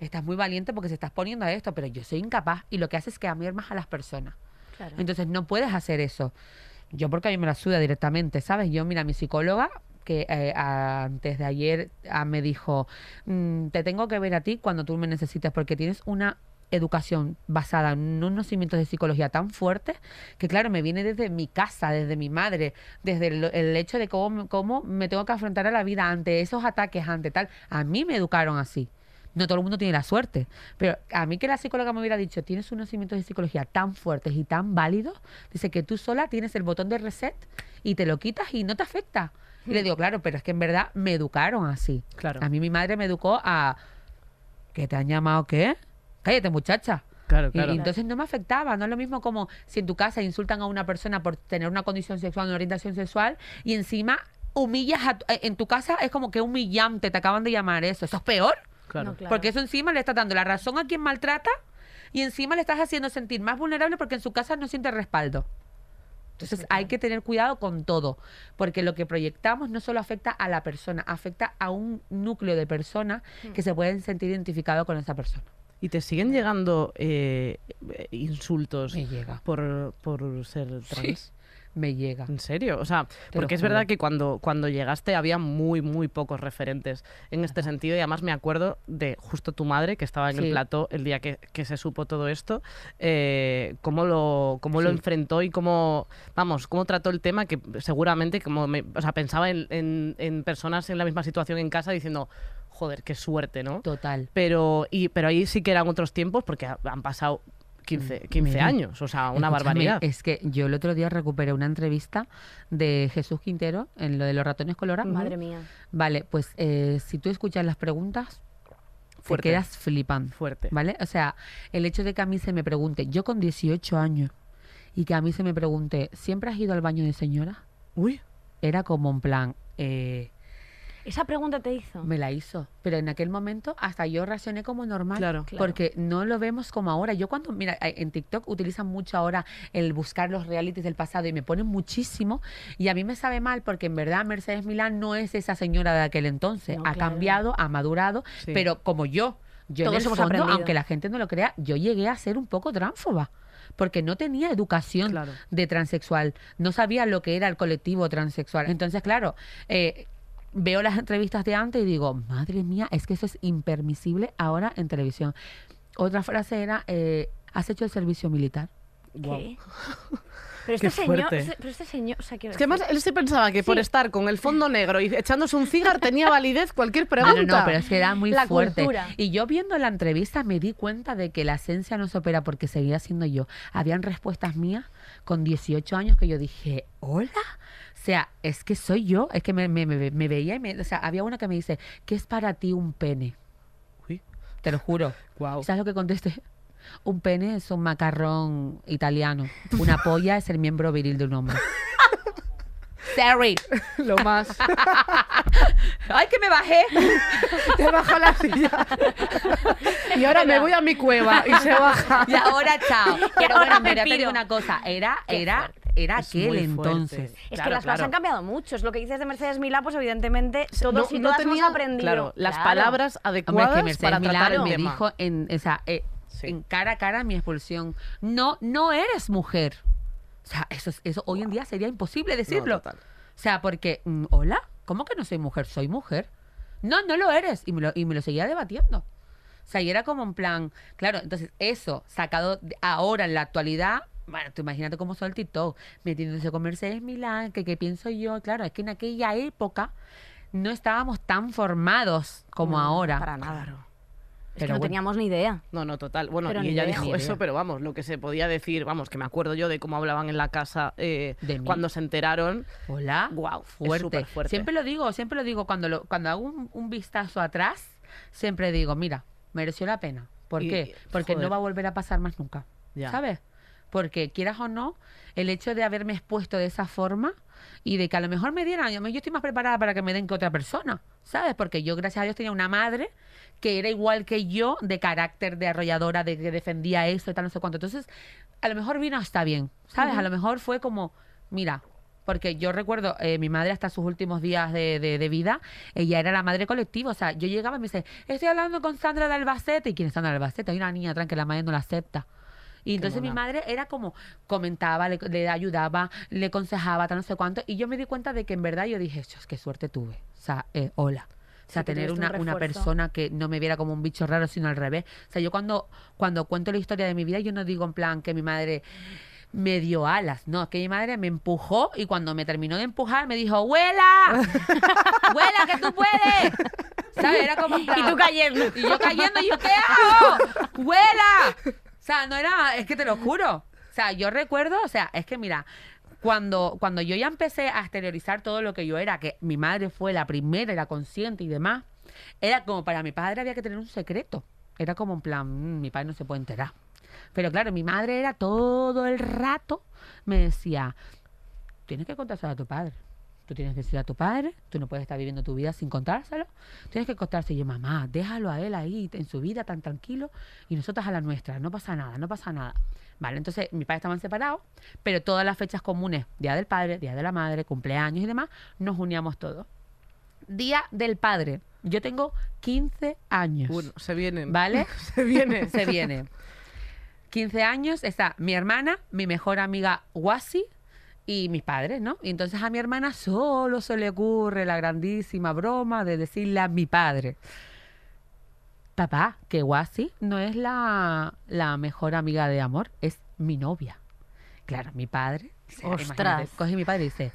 Speaker 4: estás muy valiente porque se estás poniendo a esto, pero yo soy incapaz y lo que hace es que amar más a las personas.
Speaker 2: Claro.
Speaker 4: Entonces, no puedes hacer eso. Yo porque a mí me la suda directamente, ¿sabes? Yo, mira, mi psicóloga que eh, antes de ayer ah, me dijo, "Mm, te tengo que ver a ti cuando tú me necesites porque tienes una educación basada en unos cimientos de psicología tan fuertes que claro, me viene desde mi casa, desde mi madre, desde el, el hecho de cómo, cómo me tengo que afrontar a la vida ante esos ataques, ante tal. A mí me educaron así. No todo el mundo tiene la suerte. Pero a mí que la psicóloga me hubiera dicho, tienes unos cimientos de psicología tan fuertes y tan válidos, dice que tú sola tienes el botón de reset y te lo quitas y no te afecta. Y le digo, claro, pero es que en verdad me educaron así.
Speaker 3: Claro.
Speaker 4: A mí mi madre me educó a... ¿Que te han llamado qué? Cállate, muchacha.
Speaker 3: Claro,
Speaker 4: Y-
Speaker 3: claro.
Speaker 4: Y, entonces no me afectaba, no es lo mismo como si en tu casa insultan a una persona por tener una condición sexual, una orientación sexual, y encima humillas a tu- eh, en tu casa, es como que humillante, te acaban de llamar eso, eso es peor,
Speaker 3: Claro.
Speaker 2: No, claro.
Speaker 4: porque eso encima le estás dando la razón a quien maltrata y encima le estás haciendo sentir más vulnerable porque en su casa no siente respaldo. Entonces hay que tener cuidado con todo, porque lo que proyectamos no solo afecta a la persona, afecta a un núcleo de personas
Speaker 2: Hmm.
Speaker 4: que se pueden sentir identificados con esa persona.
Speaker 3: ¿Y te siguen llegando eh, insultos
Speaker 4: Me llega.
Speaker 3: por, por ser trans?
Speaker 4: Me llega.
Speaker 3: ¿En serio? O sea,
Speaker 4: Te
Speaker 3: porque es verdad que cuando, cuando llegaste había muy, muy pocos referentes en este sentido y además me acuerdo de justo tu madre que estaba en el plató el día que, que se supo todo esto, eh, cómo, lo, cómo lo enfrentó y cómo, vamos, cómo trató el tema que seguramente, como me, o sea, pensaba en, en- en personas en la misma situación en casa diciendo, joder, qué suerte, ¿no?
Speaker 4: Total.
Speaker 3: Pero, y, pero ahí sí que eran otros tiempos porque ha- han pasado 15, 15
Speaker 4: Mira,
Speaker 3: años, o sea, una
Speaker 4: Escúchame,
Speaker 3: barbaridad.
Speaker 4: Es que yo el otro día recuperé una entrevista de Jesús Quintero en lo de los ratones colorados.
Speaker 2: Madre mía.
Speaker 4: Vale, pues eh, si tú escuchas las preguntas,
Speaker 3: Fuerte.
Speaker 4: te quedas flipando.
Speaker 3: Fuerte.
Speaker 4: ¿Vale? O sea, el hecho de que a mí se me pregunte, yo con 18 años, y que a mí se me pregunte, ¿siempre has ido al baño de señora?
Speaker 3: Uy,
Speaker 4: Era como en plan, eh,
Speaker 2: Esa pregunta te hizo.
Speaker 4: me la hizo. Pero en aquel momento hasta yo reaccioné como normal.
Speaker 3: Claro.
Speaker 2: Claro.
Speaker 4: Porque no lo vemos como ahora. Yo cuando, mira, eh, en TikTok utilizan mucho ahora el buscar los realities del pasado y me ponen muchísimo. Y a mí me sabe mal porque en verdad Mercedes Milán no es esa señora de aquel entonces.
Speaker 2: No,
Speaker 4: ha
Speaker 2: claro.
Speaker 4: cambiado, ha madurado,
Speaker 3: Sí.
Speaker 4: pero como yo. Yo
Speaker 2: Todos
Speaker 4: en el
Speaker 2: hemos
Speaker 4: fondo,
Speaker 2: aprendido.
Speaker 4: aunque la gente no lo crea, yo llegué a ser un poco tránfoba. Porque no tenía educación
Speaker 3: Claro.
Speaker 4: de transexual. No sabía lo que era el colectivo transexual. Entonces, claro, eh, veo las entrevistas de antes y digo, madre mía, es que eso es impermisible ahora en televisión. Otra frase era, eh, ¿has hecho el servicio militar?
Speaker 2: ¿Qué? [LAUGHS] Pero este señor, este- pero este señor, o sea, quiero
Speaker 3: Es que además
Speaker 2: decir-
Speaker 3: él se pensaba que por estar con el fondo negro y echándose un cigar tenía validez cualquier
Speaker 4: No,
Speaker 3: pregunta.
Speaker 4: no, no, pero es que era muy
Speaker 2: La
Speaker 4: fuerte.
Speaker 2: cultura.
Speaker 4: Y yo viendo la entrevista me di cuenta de que la esencia no se opera porque seguía siendo yo. Habían respuestas mías con 18 años que yo dije, hola. O sea, es que soy yo, es que me, me- me- me veía y me... O sea, había una que me dice, ¿qué es para ti un pene?
Speaker 3: Uy,
Speaker 4: Te lo juro.
Speaker 3: guau.
Speaker 4: ¿Sabes lo que contesté? [LAUGHS] Un pene es un macarrón italiano. Una polla es el miembro viril de un hombre. [LAUGHS] Sorry. [LAUGHS]
Speaker 3: Lo más.
Speaker 4: ¡Ay, que me bajé!
Speaker 3: Te baja la silla. y ahora me voy a mi cueva y se baja.
Speaker 4: Y ahora chao. Pero bueno,
Speaker 2: me
Speaker 4: mira, te digo una cosa. Era, era. Era
Speaker 3: Es
Speaker 4: aquel entonces.
Speaker 2: Es
Speaker 3: Claro,
Speaker 2: que las cosas
Speaker 3: claro.
Speaker 2: han cambiado mucho. Es lo que dices de Mercedes Milá, pues evidentemente todos
Speaker 3: no,
Speaker 2: y
Speaker 3: no tenía,
Speaker 2: hemos aprendido.
Speaker 3: claro, las palabras
Speaker 4: Hombre,
Speaker 3: adecuadas
Speaker 4: es que Mercedes
Speaker 3: para tratar
Speaker 4: Milán
Speaker 3: el
Speaker 4: me
Speaker 3: tema.
Speaker 4: dijo en, o sea, eh,
Speaker 3: Sí.
Speaker 4: en cara a cara mi expulsión. No, no eres mujer. O sea, eso, es- eso hoy en día sería imposible decirlo.
Speaker 3: No, total.
Speaker 4: O sea, porque, mm, hola, ¿cómo que no soy mujer? Soy mujer. No, no lo eres. Y me lo, y me lo seguía debatiendo. O sea, y era como en plan, claro, entonces eso, sacado ahora en la actualidad, bueno, tú imagínate cómo soy el TikTok, metiéndose con Mercedes Milán, que qué pienso yo, claro, es que en aquella época no estábamos tan formados como
Speaker 2: No,
Speaker 4: ahora.
Speaker 2: Para nada. Es que
Speaker 4: Pero
Speaker 2: no
Speaker 4: bueno.
Speaker 2: teníamos ni idea.
Speaker 3: No, no, total. Bueno,
Speaker 2: Pero
Speaker 3: y
Speaker 2: ni
Speaker 3: ella
Speaker 2: idea.
Speaker 3: dijo eso, pero vamos, lo que se podía decir, vamos, que me acuerdo yo de cómo hablaban en la casa eh,
Speaker 4: De
Speaker 3: cuando se enteraron.
Speaker 4: Hola.
Speaker 3: Guau, es
Speaker 4: fuerte.
Speaker 3: superfuerte.
Speaker 4: Siempre lo digo, siempre lo digo cuando lo, cuando hago un, un vistazo atrás, siempre digo, mira, mereció la pena. ¿Por
Speaker 3: Y-
Speaker 4: qué? Porque
Speaker 3: joder.
Speaker 4: no va a volver a pasar más nunca.
Speaker 3: Ya.
Speaker 4: ¿Sabes? Porque quieras o no, el hecho de haberme expuesto de esa forma y de que a lo mejor me dieran, yo estoy más preparada para que me den que otra persona, ¿sabes? Porque yo, gracias a Dios, tenía una madre que era igual que yo, de carácter, de arrolladora, de que defendía eso y tal, no sé cuánto. Entonces, a lo mejor vino hasta bien, ¿sabes? A lo mejor fue como, mira, porque yo recuerdo, eh, mi madre hasta sus últimos días de, de- de vida, ella era la madre colectiva. O sea, yo llegaba y me dice, estoy hablando con Sandra de Albacete. ¿Y quién es Sandra de Albacete? Hay una niña atrás que la madre no la acepta. Y entonces mi madre era como, comentaba, le, le ayudaba, le aconsejaba, tal no sé cuánto. Y yo me di cuenta de que en verdad yo dije, "Chos, qué suerte tuve. O sea, eh, hola. O sea,
Speaker 2: Sí,
Speaker 4: tener
Speaker 2: un
Speaker 4: una, una persona que no me viera como un bicho raro, sino al revés. O sea, yo cuando, cuando cuento la historia de mi vida, yo no digo en plan que mi madre me dio alas. No, es que mi madre me empujó y cuando me terminó de empujar me dijo, ¡Huela! [LAUGHS] ¡Huela, que tú puedes! ¿Sabes? Era como plan-
Speaker 2: Y tú cayendo.
Speaker 4: Y yo cayendo y yo, ¿qué hago? ¡Huela! O sea, no era, es que te lo juro. O sea, yo recuerdo, o sea, es que mira, cuando, cuando yo ya empecé a exteriorizar todo lo que yo era, que mi madre fue la primera, era consciente y demás, era como para mi padre había que tener un secreto. Era como en plan, "Mm, mi padre no se puede enterar. Pero claro, mi madre era todo el rato, me decía, tienes que contárselo a tu padre. Tú tienes que decir a tu padre, tú no puedes estar viviendo tu vida sin contárselo. Tienes que contárselo. Y yo, mamá, déjalo a él ahí en su vida tan tranquilo y nosotras a la nuestra. No pasa nada, no pasa nada. Vale, entonces mis padres estaban separados, pero todas las fechas comunes, Día del Padre, Día de la Madre, cumpleaños y demás, nos uníamos todos. Día del Padre. Yo tengo 15 años.
Speaker 3: Bueno, se vienen.
Speaker 4: ¿Vale? [LAUGHS]
Speaker 3: Se viene. [LAUGHS]
Speaker 4: Se viene. 15 años está mi hermana, mi mejor amiga Wasi y mis padres, ¿no? Y entonces a mi hermana solo se le ocurre la grandísima broma de decirle a mi padre, papá, que Wasi no es la, la mejor amiga de amor, es mi novia. Claro, mi padre,
Speaker 2: Ostras.
Speaker 4: coge mi padre y dice,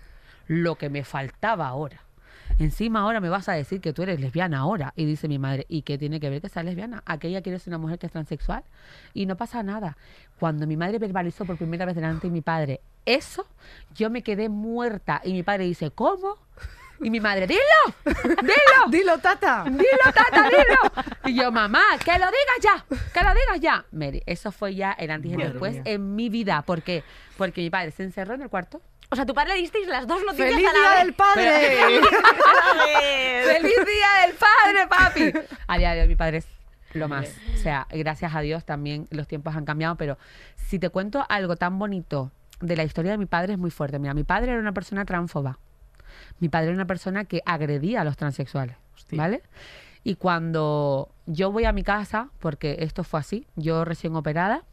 Speaker 4: lo que me faltaba ahora. Encima ahora me vas a decir que tú eres lesbiana ahora. Y dice mi madre, ¿y qué tiene que ver que sea lesbiana? Aquella quiere ser una mujer que es transexual. Y no pasa nada. Cuando mi madre verbalizó por primera vez delante de mi padre eso, yo me quedé muerta. Y mi padre dice, ¿cómo? Y mi madre, dilo, dilo, [LAUGHS]
Speaker 3: Dilo, tata.
Speaker 4: dilo, tata, dilo. Y yo, mamá, que lo digas ya, que lo digas ya. Mary, eso fue ya el antes y el después
Speaker 3: mía.
Speaker 4: en mi vida. ¿Por qué? Porque mi padre se encerró en el cuarto.
Speaker 2: O sea, tu padre le disteis las dos noticias
Speaker 3: ¡Feliz
Speaker 2: a la
Speaker 3: Día
Speaker 2: vez.
Speaker 3: del Padre! [LAUGHS]
Speaker 4: ¡Feliz día del padre, papi! A día de hoy mi padre es lo más. O sea, gracias a Dios también los tiempos han cambiado, pero si te cuento algo tan bonito de la historia de mi padre es muy fuerte. Mira, mi padre era una persona transfoba. Mi padre era una persona que agredía a los transexuales,
Speaker 3: Hostia.
Speaker 4: ¿vale? Y cuando yo voy a mi casa, porque esto fue así, yo recién operada,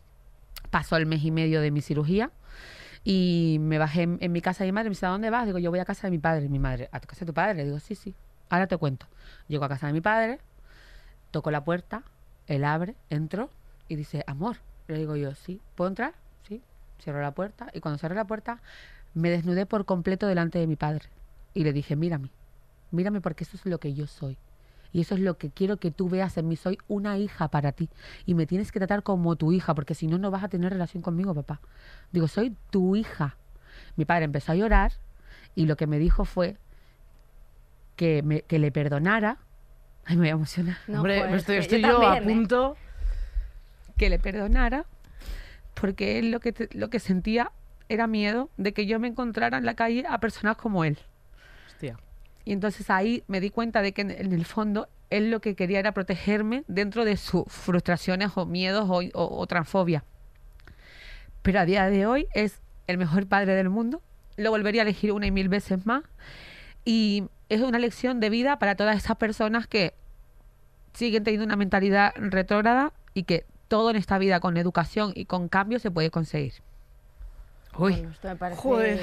Speaker 4: pasó el mes y medio de mi cirugía y me bajé en, en mi casa de mi madre, me dice, ¿a dónde vas? Digo, yo voy a casa de mi padre. Mi madre, ¿a tu casa de tu padre? Le digo, sí, sí, ahora te cuento. Llego a casa de mi padre, toco la puerta, él abre, entro y dice, amor. Le digo yo, sí, ¿puedo entrar? Cierro la puerta y cuando cerré la puerta me desnudé por completo delante de mi padre. Y le dije, mírame, mírame porque eso es lo que yo soy. Y eso es lo que quiero que tú veas en mí. Soy una hija para ti. Y me tienes que tratar como tu hija, porque si no, no vas a tener relación conmigo, papá. Digo, soy tu hija. Mi padre empezó a llorar y lo que me dijo fue que, me, que le perdonara. Ay, me voy a emocionar.
Speaker 2: No,
Speaker 3: Hombre, estoy,
Speaker 2: yo
Speaker 3: yo, a
Speaker 2: ¿eh?
Speaker 3: punto.
Speaker 4: que le perdonara, porque él lo que, te- lo que sentía era miedo de que yo me encontrara en la calle a personas como él.
Speaker 3: Hostia.
Speaker 4: Y entonces ahí me di cuenta de que en, en el fondo él lo que quería era protegerme dentro de sus frustraciones o miedos o, o- o transfobia. Pero a día de hoy es el mejor padre del mundo. Lo volvería a elegir una y mil veces más. Y es una lección de vida para todas esas personas que siguen teniendo una mentalidad retrógrada y que todo en esta vida con educación y con cambio se puede conseguir. Uy,
Speaker 2: Bueno, esto me parece
Speaker 3: Joder.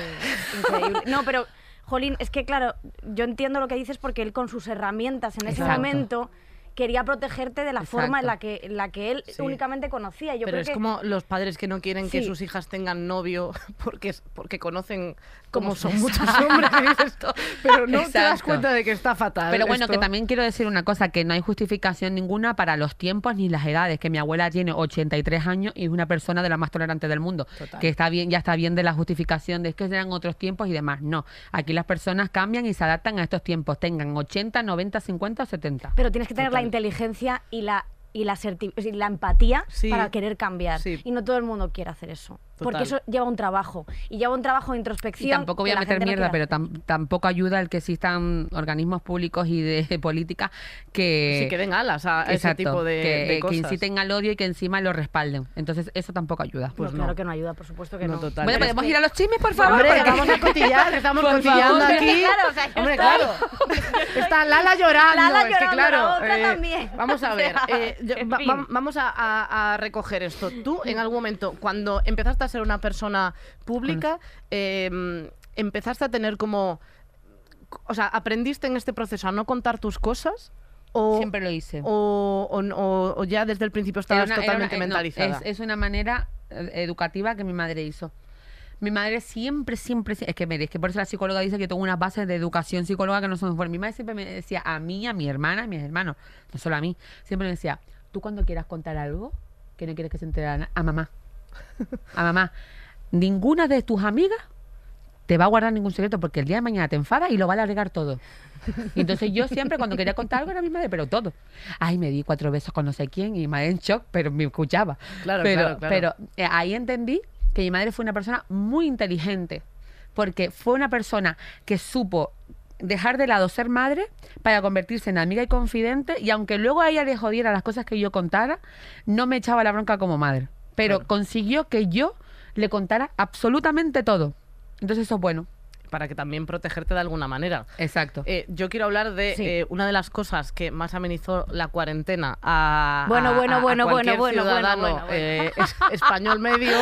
Speaker 2: increíble. No, pero, Jolín, es que claro, yo entiendo lo que dices porque él con sus herramientas en ese
Speaker 4: Exacto.
Speaker 2: momento quería protegerte de la forma en la que, en la que él
Speaker 3: Sí.
Speaker 2: únicamente conocía. Yo
Speaker 3: Pero
Speaker 2: creo
Speaker 3: es
Speaker 2: que
Speaker 3: como los padres que no quieren que sus hijas tengan novio [LAUGHS] porque, es- porque conocen Cómo son muchos hombres. [LAUGHS] dices, pero no te das cuenta de que está fatal.
Speaker 4: Pero bueno,
Speaker 3: esto.
Speaker 4: que también quiero decir una cosa, que no hay justificación ninguna para los tiempos ni las edades, que mi abuela tiene 83 años y es una persona de la más tolerante del mundo,
Speaker 3: Total.
Speaker 4: que está bien, ya está bien de la justificación de que eran otros tiempos y demás. No, aquí las personas cambian y se adaptan a estos tiempos, tengan 80, 90, 50 o 70.
Speaker 2: Pero tienes que tener la inteligencia y la y la, aserti- y la empatía
Speaker 3: Sí.
Speaker 2: para querer cambiar.
Speaker 3: Sí.
Speaker 2: Y no todo el mundo quiere hacer eso. Porque eso lleva un trabajo. Y lleva un trabajo de introspección.
Speaker 4: Y tampoco voy a meter
Speaker 2: no
Speaker 4: mierda, pero tam- tampoco ayuda el que existan organismos públicos y de [LAUGHS] política que...
Speaker 3: Sí, que den alas a ese
Speaker 4: Exacto,
Speaker 3: tipo de,
Speaker 4: que,
Speaker 3: de
Speaker 4: que
Speaker 3: cosas.
Speaker 4: inciten al odio y que encima lo respalden. Entonces, eso tampoco ayuda.
Speaker 3: Pues
Speaker 2: No,
Speaker 3: no.
Speaker 2: claro que no ayuda, por supuesto que
Speaker 3: No,
Speaker 2: no.
Speaker 3: total.
Speaker 4: Bueno,
Speaker 3: Pero es
Speaker 4: podemos
Speaker 3: que-
Speaker 4: ir a los chismes, por favor.
Speaker 3: Hombre,
Speaker 4: porque-
Speaker 3: vamos a cotillar, estamos [LAUGHS]
Speaker 4: Por
Speaker 3: cotillando
Speaker 4: favor.
Speaker 3: aquí.
Speaker 2: Claro, o sea, yo
Speaker 3: Hombre,
Speaker 2: estoy-
Speaker 3: claro. [LAUGHS] Está Lala llorando.
Speaker 2: Lala
Speaker 3: es que
Speaker 2: llorando,
Speaker 3: claro.
Speaker 2: la otra
Speaker 3: eh,
Speaker 2: también.
Speaker 3: Vamos a
Speaker 2: O
Speaker 3: ver.
Speaker 2: sea,
Speaker 3: eh, yo-
Speaker 2: en
Speaker 3: va-
Speaker 2: fin.
Speaker 3: va- vamos a, a- a recoger esto. Tú, en algún momento, cuando empezaste a ser una persona pública, eh, empezaste a tener como. O sea, ¿aprendiste en este proceso a no contar tus cosas? O,
Speaker 4: Siempre lo hice.
Speaker 3: o, o- o- ya desde el principio estabas
Speaker 4: una-
Speaker 3: totalmente
Speaker 4: una- eh, no,
Speaker 3: mentalizada?
Speaker 4: es, es una manera eh, educativa que mi madre hizo. Mi madre siempre, siempre, es que, mire, es que por eso la psicóloga dice que tengo unas bases de educación psicóloga que no son fuertes. Mi madre siempre me decía a mí, a mi hermana, a mis hermanos, no solo a mí, siempre me decía, tú cuando quieras contar algo que no quieres que se entere a, na- a mamá, [LAUGHS] a mamá, ninguna de tus amigas te va a guardar ningún secreto porque el día de mañana te enfada y lo va a alargar todo. Y entonces yo siempre cuando quería contar algo era mi madre, pero todo. Ay, me di cuatro besos con no sé quién y madre en shock, pero me escuchaba.
Speaker 3: Claro,
Speaker 4: pero,
Speaker 3: claro, claro.
Speaker 4: Pero eh, ahí entendí que mi madre fue una persona muy inteligente, porque fue una persona que supo dejar de lado ser madre para convertirse en amiga y confidente y aunque luego a ella le jodiera las cosas que yo contara, no me echaba la bronca como madre. Pero
Speaker 3: Claro.
Speaker 4: consiguió que yo le contara absolutamente todo. Entonces eso es bueno.
Speaker 3: Para que también protegerte de alguna manera.
Speaker 4: Exacto.
Speaker 3: Eh, yo quiero hablar de
Speaker 2: Sí.
Speaker 3: eh, una de las cosas que más amenizó la cuarentena a,
Speaker 2: Bueno,
Speaker 3: a-
Speaker 2: bueno,
Speaker 3: a- a
Speaker 2: bueno, bueno, bueno,
Speaker 3: ciudadano
Speaker 2: bueno, bueno.
Speaker 3: eh, [LAUGHS] es- español medio.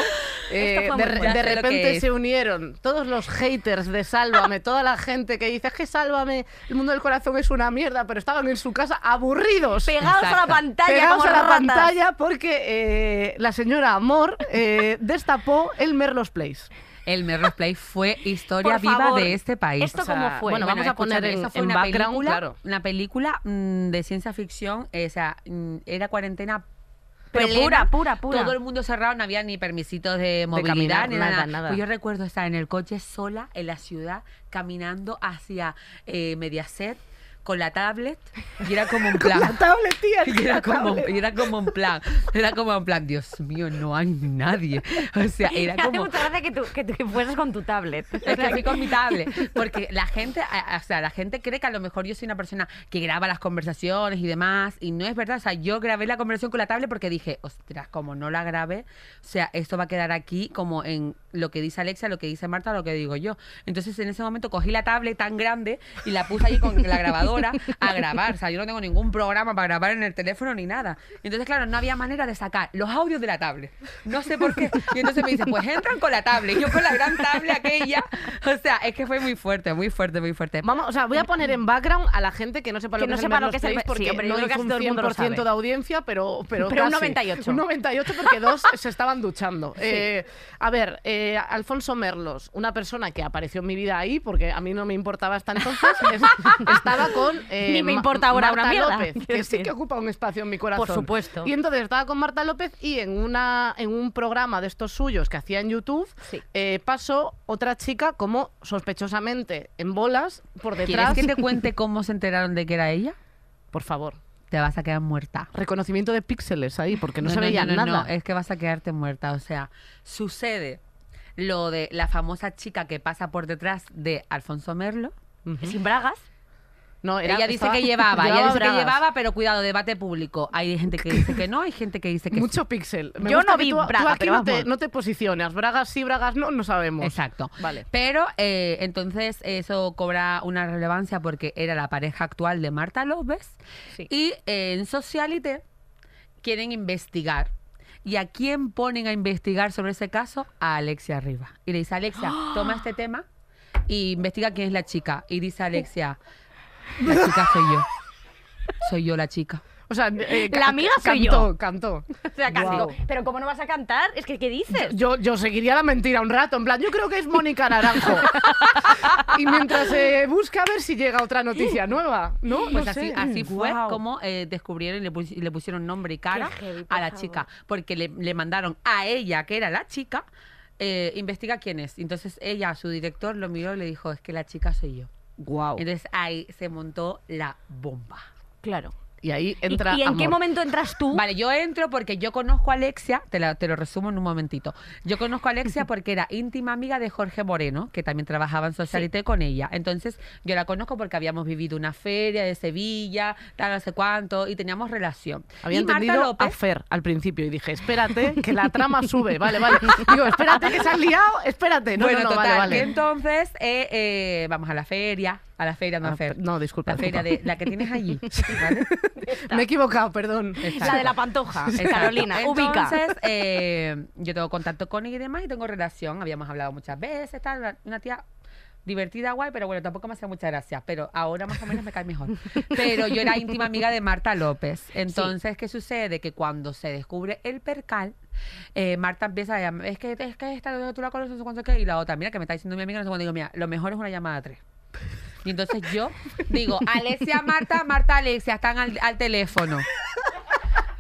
Speaker 3: eh, de, de repente se unieron todos los haters de Sálvame, [LAUGHS] toda la gente que dice es que Sálvame, el mundo del corazón es una mierda, pero estaban en su casa aburridos.
Speaker 2: Pegados a la
Speaker 4: Exacto.
Speaker 2: pantalla
Speaker 3: Pegados
Speaker 2: como
Speaker 3: a la
Speaker 2: ratas.
Speaker 3: pantalla porque eh, la señora Amor eh, destapó el Merlos Place.
Speaker 4: El Merlos Play fue historia
Speaker 2: Por
Speaker 4: viva
Speaker 2: favor,
Speaker 4: de este país.
Speaker 2: ¿Esto
Speaker 3: O sea,
Speaker 2: cómo fue?
Speaker 3: bueno, vamos a poner en-
Speaker 4: eso fue
Speaker 3: en
Speaker 4: una
Speaker 3: background,
Speaker 4: película,
Speaker 3: claro.
Speaker 4: Una película mm, de ciencia ficción, eh, o sea, mm, era cuarentena
Speaker 2: Pero
Speaker 4: plena,
Speaker 2: pura, pura, pura.
Speaker 4: Todo el mundo cerrado, no había ni permisitos de movilidad,
Speaker 3: caminar,
Speaker 4: ni
Speaker 3: nada,
Speaker 4: nada.
Speaker 3: nada.
Speaker 4: Pues yo recuerdo estar en el coche sola en la ciudad, caminando hacia eh, Mediaset con la tablet y era como un [LAUGHS] plan.
Speaker 3: tablet, tía. [LAUGHS]
Speaker 4: Y era, como, y era como un plan, era como en plan, Dios mío, no hay nadie. O sea, [LAUGHS] era
Speaker 2: Me hace
Speaker 4: como,
Speaker 2: mucha gracia que tú, que tú que fueses con tu tablet.
Speaker 4: es que fui con mi tablet. Porque la gente, o sea, la gente cree que a lo mejor yo soy una persona que graba las conversaciones y demás. Y no es verdad. O sea, yo grabé la conversación con la tablet porque dije, ostras, como no la grabé, o sea, esto va a quedar aquí como en lo que dice Alexa, lo que dice Marta, lo que digo yo. Entonces en ese momento cogí la tablet tan grande y la puse ahí con la grabadora a grabar. O sea, yo no tengo ningún programa para grabar en el teléfono ni nada. Entonces, claro, no había manera de sacar los audios de la tablet. No sé por qué. Y entonces me dice, pues entran con la tablet. Y yo con la gran tablet aquella. O sea, es que fue muy fuerte, muy fuerte, muy fuerte.
Speaker 3: Vamos, o sea, voy a poner en background a la gente que no sepa lo
Speaker 2: Que
Speaker 3: que,
Speaker 2: no
Speaker 3: es
Speaker 2: sepa lo que es el Mer- sí,
Speaker 3: porque
Speaker 2: hombre, yo
Speaker 3: no
Speaker 2: creo que
Speaker 3: un
Speaker 2: el mundo lo
Speaker 3: 100%
Speaker 2: sabe.
Speaker 3: de audiencia, pero pero,
Speaker 2: Pero un
Speaker 3: casi.
Speaker 2: 98.
Speaker 3: Un 98 porque dos se estaban duchando. Eh, a ver, eh, Alfonso Merlos, una persona que apareció en mi vida ahí, porque a mí no me importaba hasta entonces, [LAUGHS] es- estaba con eh,
Speaker 2: Ni me
Speaker 3: Ma-
Speaker 2: importa ahora
Speaker 3: Marta
Speaker 2: una mierda,
Speaker 3: López,
Speaker 2: quiero
Speaker 3: que sí
Speaker 2: decir.
Speaker 3: que ocupa un espacio en mi corazón.
Speaker 2: Por supuesto.
Speaker 3: Y entonces estaba con Marta López y en una en un programa de estos suyos que hacía en YouTube
Speaker 2: Sí.
Speaker 3: eh, pasó otra chica como sospechosamente en bolas por
Speaker 4: ¿Quieres
Speaker 3: detrás.
Speaker 4: que te [LAUGHS] cuente cómo se enteraron de que era ella?
Speaker 3: Por favor.
Speaker 4: Te vas a quedar muerta.
Speaker 3: Reconocimiento de píxeles ahí, porque no, se veía
Speaker 4: no, no,
Speaker 3: nada.
Speaker 4: no, es que vas a quedarte muerta. O sea, sucede lo de la famosa chica que pasa por detrás de Alfonso Merlo.
Speaker 2: Sin bragas.
Speaker 3: No, era-
Speaker 4: ella dice
Speaker 3: estaba-
Speaker 4: que llevaba, ella dice
Speaker 3: bragas.
Speaker 4: que llevaba, pero cuidado, debate público. Hay gente que dice que no, hay gente que dice que sí.
Speaker 3: Mucho píxel. Me
Speaker 2: Yo no vi
Speaker 3: tú, tú
Speaker 2: braga,
Speaker 3: aquí
Speaker 2: pero
Speaker 3: no te, no te posicionas. Bragas sí, bragas no, no sabemos.
Speaker 4: Exacto.
Speaker 3: Vale.
Speaker 4: Pero eh, entonces eso cobra una relevancia porque era la pareja actual de Marta López.
Speaker 2: Sí.
Speaker 4: Y eh, en Socialite quieren investigar. ¿Y a quién ponen a investigar sobre ese caso? A Alexia Riva. Y le dice, Alexia, toma este tema y investiga quién es la chica. Y dice Alexia, la chica soy yo. Soy yo la chica.
Speaker 3: O sea, eh,
Speaker 2: La
Speaker 3: ca-
Speaker 2: amiga soy
Speaker 3: cantó,
Speaker 2: yo.
Speaker 3: Cantó,
Speaker 2: O sea, casi digo, pero ¿cómo no vas a cantar? Es que, ¿qué dices?
Speaker 3: Yo, yo seguiría la mentira un rato, en plan, yo creo que es Mónica Naranjo. [LAUGHS] y mientras eh, busca a ver si llega otra noticia nueva, ¿no?
Speaker 4: Pues
Speaker 3: no
Speaker 4: así,
Speaker 3: sé.
Speaker 4: así fue
Speaker 2: Guau.
Speaker 4: como eh, descubrieron y le, pus- y le pusieron nombre y cara
Speaker 2: Qué heavy, por
Speaker 4: a la
Speaker 2: favor.
Speaker 4: chica. Porque le, le mandaron a ella, que era la chica, eh, investiga quién es. Entonces ella, su director, lo miró y le dijo, es que la chica soy yo.
Speaker 3: Guau.
Speaker 4: Entonces ahí se montó la bomba.
Speaker 2: Claro.
Speaker 3: Y ahí
Speaker 2: ¿Y,
Speaker 3: entra
Speaker 2: y en qué momento entras tú?
Speaker 4: Vale, yo entro porque yo conozco a Alexia, te, la- te lo resumo en un momentito. Yo conozco a Alexia [LAUGHS] porque era íntima amiga de Jorge Moreno, que también trabajaba en Socialité con ella. Entonces, yo la conozco porque habíamos vivido una feria de Sevilla, tal, no sé cuánto, y teníamos relación.
Speaker 3: Había
Speaker 4: y Marta
Speaker 3: entendido a Fer al principio y dije, espérate, que la trama sube. Vale, vale. Digo, espérate que se has liado, espérate. No,
Speaker 4: bueno,
Speaker 3: no, no,
Speaker 4: total,
Speaker 3: vale, vale.
Speaker 4: que entonces eh, eh, vamos a la feria, a la feria, no
Speaker 3: Ah,
Speaker 4: Fer.
Speaker 3: no, disculpa,
Speaker 4: La feria
Speaker 3: disculpa.
Speaker 4: de la que tienes allí, [LAUGHS] ¿vale?
Speaker 3: Me he equivocado, perdón.
Speaker 2: La de la pantoja.
Speaker 4: Exacto.
Speaker 2: Carolina, ubica.
Speaker 4: Entonces, eh, yo tengo contacto con ella y demás y tengo relación. Habíamos hablado muchas veces, tal, una- una tía divertida, guay, pero bueno, tampoco me hacía muchas gracias. Pero ahora más o menos me cae mejor. [LAUGHS] Pero yo era íntima amiga de Marta López. Entonces, ¿qué sucede? Que cuando se descubre el percal, eh, Marta empieza a llamar, es que, es que esta tú la conoces, no sé cuánto qué, y la otra, mira, que me está diciendo mi amiga, no sé cuánto, digo, mira, lo mejor es una llamada a tres. Y entonces yo digo, Alexia, Marta, Marta, Alexia, están al, al teléfono.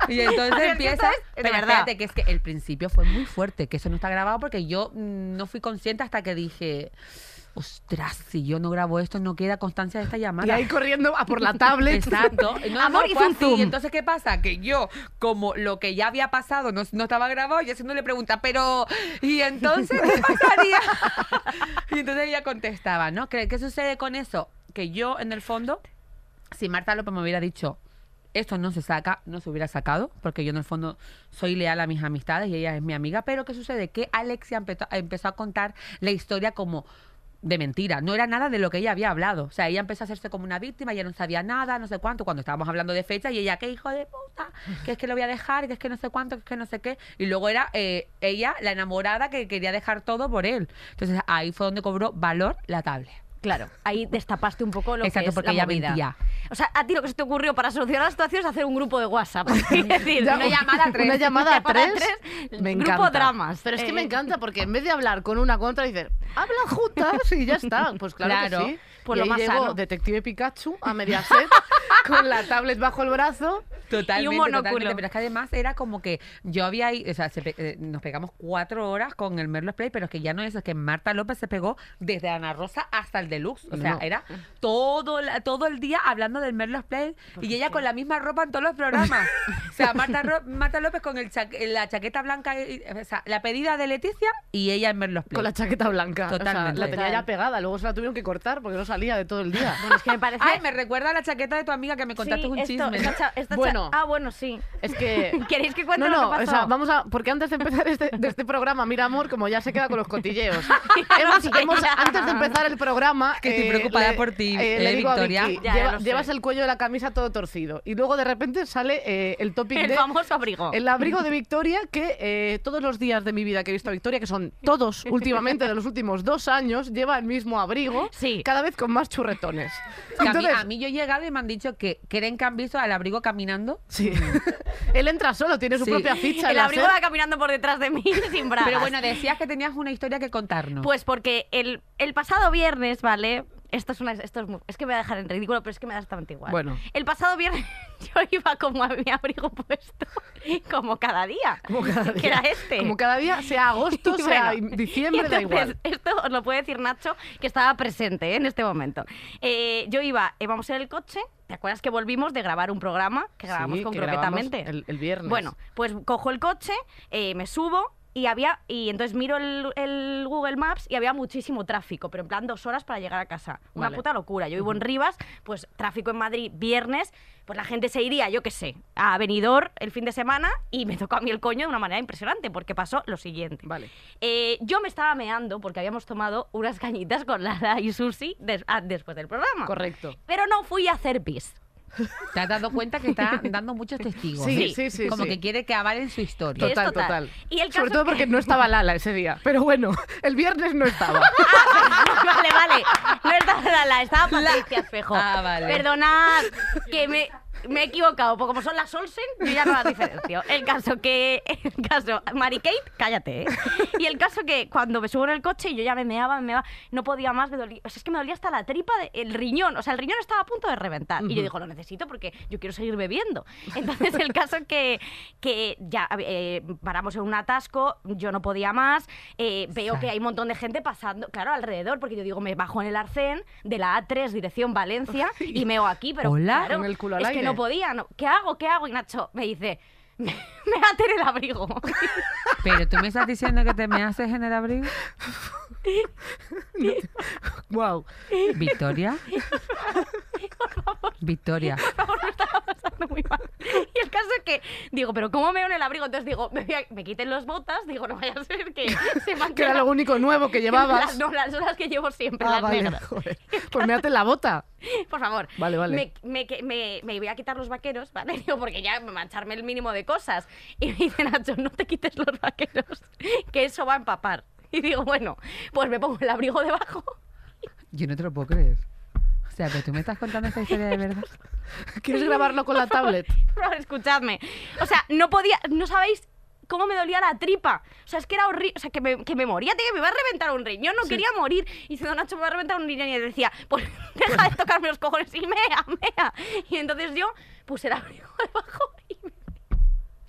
Speaker 4: Y [LAUGHS] entonces
Speaker 2: Es que
Speaker 4: empieza.
Speaker 2: es de verdad.
Speaker 4: espérate, que es que el principio fue muy fuerte, que eso no está grabado porque yo mm, no fui consciente hasta que dije. Ostras, si yo no grabo esto, no queda constancia de esta llamada.
Speaker 3: Y ahí corriendo a por la tablet.
Speaker 4: Exacto. [LAUGHS] No,
Speaker 2: Amor,
Speaker 4: no,
Speaker 2: hizo
Speaker 4: fue así.
Speaker 2: zoom.
Speaker 4: Y entonces, ¿qué pasa? Que yo, como lo que ya había pasado no, no estaba grabado, yo haciéndole pregunta, pero ¿y entonces qué pasaría? [LAUGHS] y entonces ella contestaba, ¿no? ¿Qué, qué sucede con eso? Que yo, en el fondo, si Marta López me hubiera dicho, esto no se saca, no se hubiera sacado, porque yo en el fondo soy leal a mis amistades y ella es mi amiga, pero ¿qué sucede? Que Alexia empezó, empezó a contar la historia como de mentira, no era nada de lo que ella había hablado. O sea, ella empezó a hacerse como una víctima, ella no sabía nada, no sé cuánto, cuando estábamos hablando de fecha, y ella, qué hijo de puta, que es que lo voy a dejar, que es que no sé cuánto, que es que no sé qué. Y luego era eh, ella, la enamorada, que quería dejar todo por él. Entonces ahí fue donde cobró valor la tablet.
Speaker 2: Claro, ahí destapaste un poco lo
Speaker 4: Exacto,
Speaker 2: que es
Speaker 4: porque
Speaker 2: la movida.
Speaker 4: mentía.
Speaker 2: O sea, a ti lo que se te ocurrió para solucionar la situación es hacer un grupo de WhatsApp. [LAUGHS] Es decir,
Speaker 3: Ya,
Speaker 2: una llamada a tres.
Speaker 3: Una llamada a tres.
Speaker 2: tres, [LAUGHS]
Speaker 3: Me
Speaker 2: grupo
Speaker 3: encanta.
Speaker 2: dramas.
Speaker 3: Pero es que
Speaker 2: Eh,
Speaker 3: me encanta porque en vez de hablar con una contra, dicen, hablan juntas y ya está. Pues claro,
Speaker 4: Claro.
Speaker 3: que sí.
Speaker 2: Pues
Speaker 3: y
Speaker 2: lo
Speaker 3: ahí
Speaker 2: más
Speaker 3: llegó
Speaker 2: sano.
Speaker 3: Detective Pikachu a Mediaset [LAUGHS] con la tablet bajo el brazo.
Speaker 4: Totalmente,
Speaker 2: monóculo.
Speaker 4: totalmente. Pero es que además era como que yo había o sea, se pe- eh, nos pegamos cuatro horas con el Merlos Play, pero es que ya no es, es que Marta López se pegó desde Ana Rosa hasta el Deluxe. O sea,
Speaker 3: No.
Speaker 4: era todo, la- todo el día hablando del Merlos Play y ella con la misma ropa en todos los programas. o sea, Marta, Ro- Marta López con el cha- la chaqueta blanca, y- o sea, la pedida de Leticia y ella en Merlos Play.
Speaker 3: Con la chaqueta blanca. O sea,
Speaker 4: Totalmente.
Speaker 3: la tenía ya pegada, luego se la tuvieron que cortar porque no salía de todo el día.
Speaker 2: Bueno, es que me [LAUGHS] parece...
Speaker 4: Ay, me recuerda a la chaqueta de tu amiga que me contaste
Speaker 2: Sí,
Speaker 4: un
Speaker 2: esto-
Speaker 4: chisme.
Speaker 2: esta cha- esta cha-
Speaker 3: Bueno.
Speaker 2: Ah, bueno, sí.
Speaker 3: Es que. [LAUGHS]
Speaker 2: ¿Queréis que cuente
Speaker 3: No,
Speaker 2: lo
Speaker 3: no,
Speaker 2: que
Speaker 3: o
Speaker 2: pasó?
Speaker 3: sea, vamos a. Porque antes de empezar este, de este programa, Mira Amor, como ya se queda con los cotilleos. [LAUGHS] hemos, hemos- antes de empezar el programa.
Speaker 4: Que estoy preocupada por ti, eh,
Speaker 3: le digo a
Speaker 4: Victoria.
Speaker 3: Vicky,
Speaker 2: Ya,
Speaker 3: lleva-
Speaker 2: lo sé.
Speaker 3: llevas el cuello de la camisa todo torcido. Y luego de repente sale eh, el topic
Speaker 2: El
Speaker 3: de.
Speaker 2: famoso abrigo.
Speaker 3: El abrigo de Victoria, que eh, todos los días de mi vida que he visto a Victoria, que son todos últimamente de los últimos dos años, lleva el mismo abrigo,
Speaker 2: Sí.
Speaker 3: cada vez con más churretones.
Speaker 4: Que a, mí,
Speaker 3: Entonces,
Speaker 4: a mí yo he llegado y me han dicho que creen que han visto al abrigo caminando.
Speaker 3: sí. [LAUGHS] él entra solo, tiene su
Speaker 4: Sí.
Speaker 3: propia ficha. en
Speaker 2: El
Speaker 3: la
Speaker 2: abrigo
Speaker 3: SER.
Speaker 2: va caminando por detrás de mí [LAUGHS] sin bragas.
Speaker 4: Pero bueno, decías que tenías una historia que contarnos.
Speaker 2: Pues porque el, el pasado viernes, ¿vale? Esto es una esto es, que me voy a dejar en ridículo, pero es que me da exactamente igual.
Speaker 3: Bueno.
Speaker 2: El pasado viernes [LAUGHS] yo iba como a mi abrigo [LAUGHS] puesto, como cada día.
Speaker 3: Como cada
Speaker 2: Que
Speaker 3: día.
Speaker 2: era este.
Speaker 3: Como cada día, sea agosto, [LAUGHS]
Speaker 2: Y
Speaker 3: sea
Speaker 2: bueno,
Speaker 3: diciembre, da igual.
Speaker 2: Esto os lo puede decir Nacho, que estaba presente ¿eh? en este momento. Eh, yo iba, íbamos en el coche, ¿te acuerdas que volvimos de grabar un programa que grabamos
Speaker 3: Sí,
Speaker 2: con
Speaker 3: que grabamos
Speaker 2: Croquetamente?
Speaker 3: El, el viernes.
Speaker 2: Bueno, pues cojo el coche, eh, me subo y había y entonces miro el, el Google Maps y había muchísimo tráfico, pero en plan dos horas para llegar a casa. Una
Speaker 3: Vale.
Speaker 2: puta locura. Yo vivo en Rivas, pues tráfico en Madrid viernes, pues la gente se iría, yo qué sé, a Benidorm el fin de semana y me tocó a mí el coño de una manera impresionante porque pasó lo siguiente.
Speaker 3: Vale.
Speaker 2: Eh, yo me estaba meando porque habíamos tomado unas cañitas con Lara y Susi des- ah, después del programa.
Speaker 3: Correcto.
Speaker 2: Pero no fui a hacer pis. [LAUGHS]
Speaker 4: Te has dado cuenta que está dando muchos testigos.
Speaker 3: Sí, sí, sí,
Speaker 4: Como
Speaker 3: sí.
Speaker 4: que quiere que avalen su historia.
Speaker 3: Total,
Speaker 2: total.
Speaker 3: total.
Speaker 2: Y el
Speaker 3: Sobre todo
Speaker 2: que-
Speaker 3: porque no estaba Lala ese día. Pero bueno, el viernes no estaba. [LAUGHS]
Speaker 2: vale, vale. No estaba Lala, estaba Patricia Espejo.
Speaker 4: Ah, vale.
Speaker 2: Perdonad que me, me he equivocado, porque como son las Olsen, yo ya no las diferencio. El caso que. El caso. Mary Kate, cállate, ¿eh? Y el caso que cuando me subo en el coche y yo ya me meaba, me meaba, no podía más, me dolía. O sea, es que me dolía hasta la tripa del riñón. O sea, el riñón estaba a punto de reventar. Y yo digo, lo necesito porque yo quiero seguir bebiendo. Entonces, el caso que, que ya eh, paramos en un atasco, yo no podía más, eh, veo que hay un montón de gente pasando, claro, alrededor, porque yo digo, me bajo en el arcén de la A3, dirección Valencia, y meo aquí, pero
Speaker 4: Hola.
Speaker 2: claro,
Speaker 3: Con el culo al aire.
Speaker 2: No podía. no. ¿Qué hago? ¿Qué hago? Y Nacho me dice, [LAUGHS] me, me en el abrigo. [LAUGHS]
Speaker 4: Pero tú me estás diciendo que te me haces en el abrigo. [LAUGHS]
Speaker 3: wow. [LAUGHS]
Speaker 4: Victoria. Victoria.
Speaker 2: Por favor, me estaba pasando muy mal. Y el caso es que digo, pero ¿cómo meo en el abrigo? Entonces digo, me, voy a- me quiten los botas, digo, no vaya a ser que [LAUGHS] se me han
Speaker 3: Que era lo único nuevo que [LAUGHS]
Speaker 2: Las,
Speaker 3: llevabas.
Speaker 2: no, las son las que llevo siempre,
Speaker 3: Ah,
Speaker 2: las
Speaker 3: vale,
Speaker 2: negras.
Speaker 3: joder. Pues me la bota.
Speaker 2: Por favor.
Speaker 3: Vale, vale.
Speaker 2: Me, me, que- me- me voy a quitar los vaqueros, ¿vale? Digo, porque ya mancharme el mínimo de cosas. Y me dice Nacho, no te quites los vaqueros, que eso va a empapar. [LAUGHS] Y digo, bueno, pues me pongo el abrigo debajo. [LAUGHS]
Speaker 4: Yo no te lo puedo creer. O sea, pero tú me estás contando esta historia de verdad. [LAUGHS]
Speaker 3: ¿Quieres grabarlo con la tablet?
Speaker 2: Por favor, escuchadme. O sea, no podía, no sabéis cómo me dolía la tripa. O sea, es que era horrible. O sea, que me, que me moría, tío, que me iba a reventar un riñón. No quería morir. Y dice, Nacho, me va a reventar un riñón. Y decía, pues deja de tocarme los cojones y mea, mea. Y entonces yo puse el abrigo debajo y me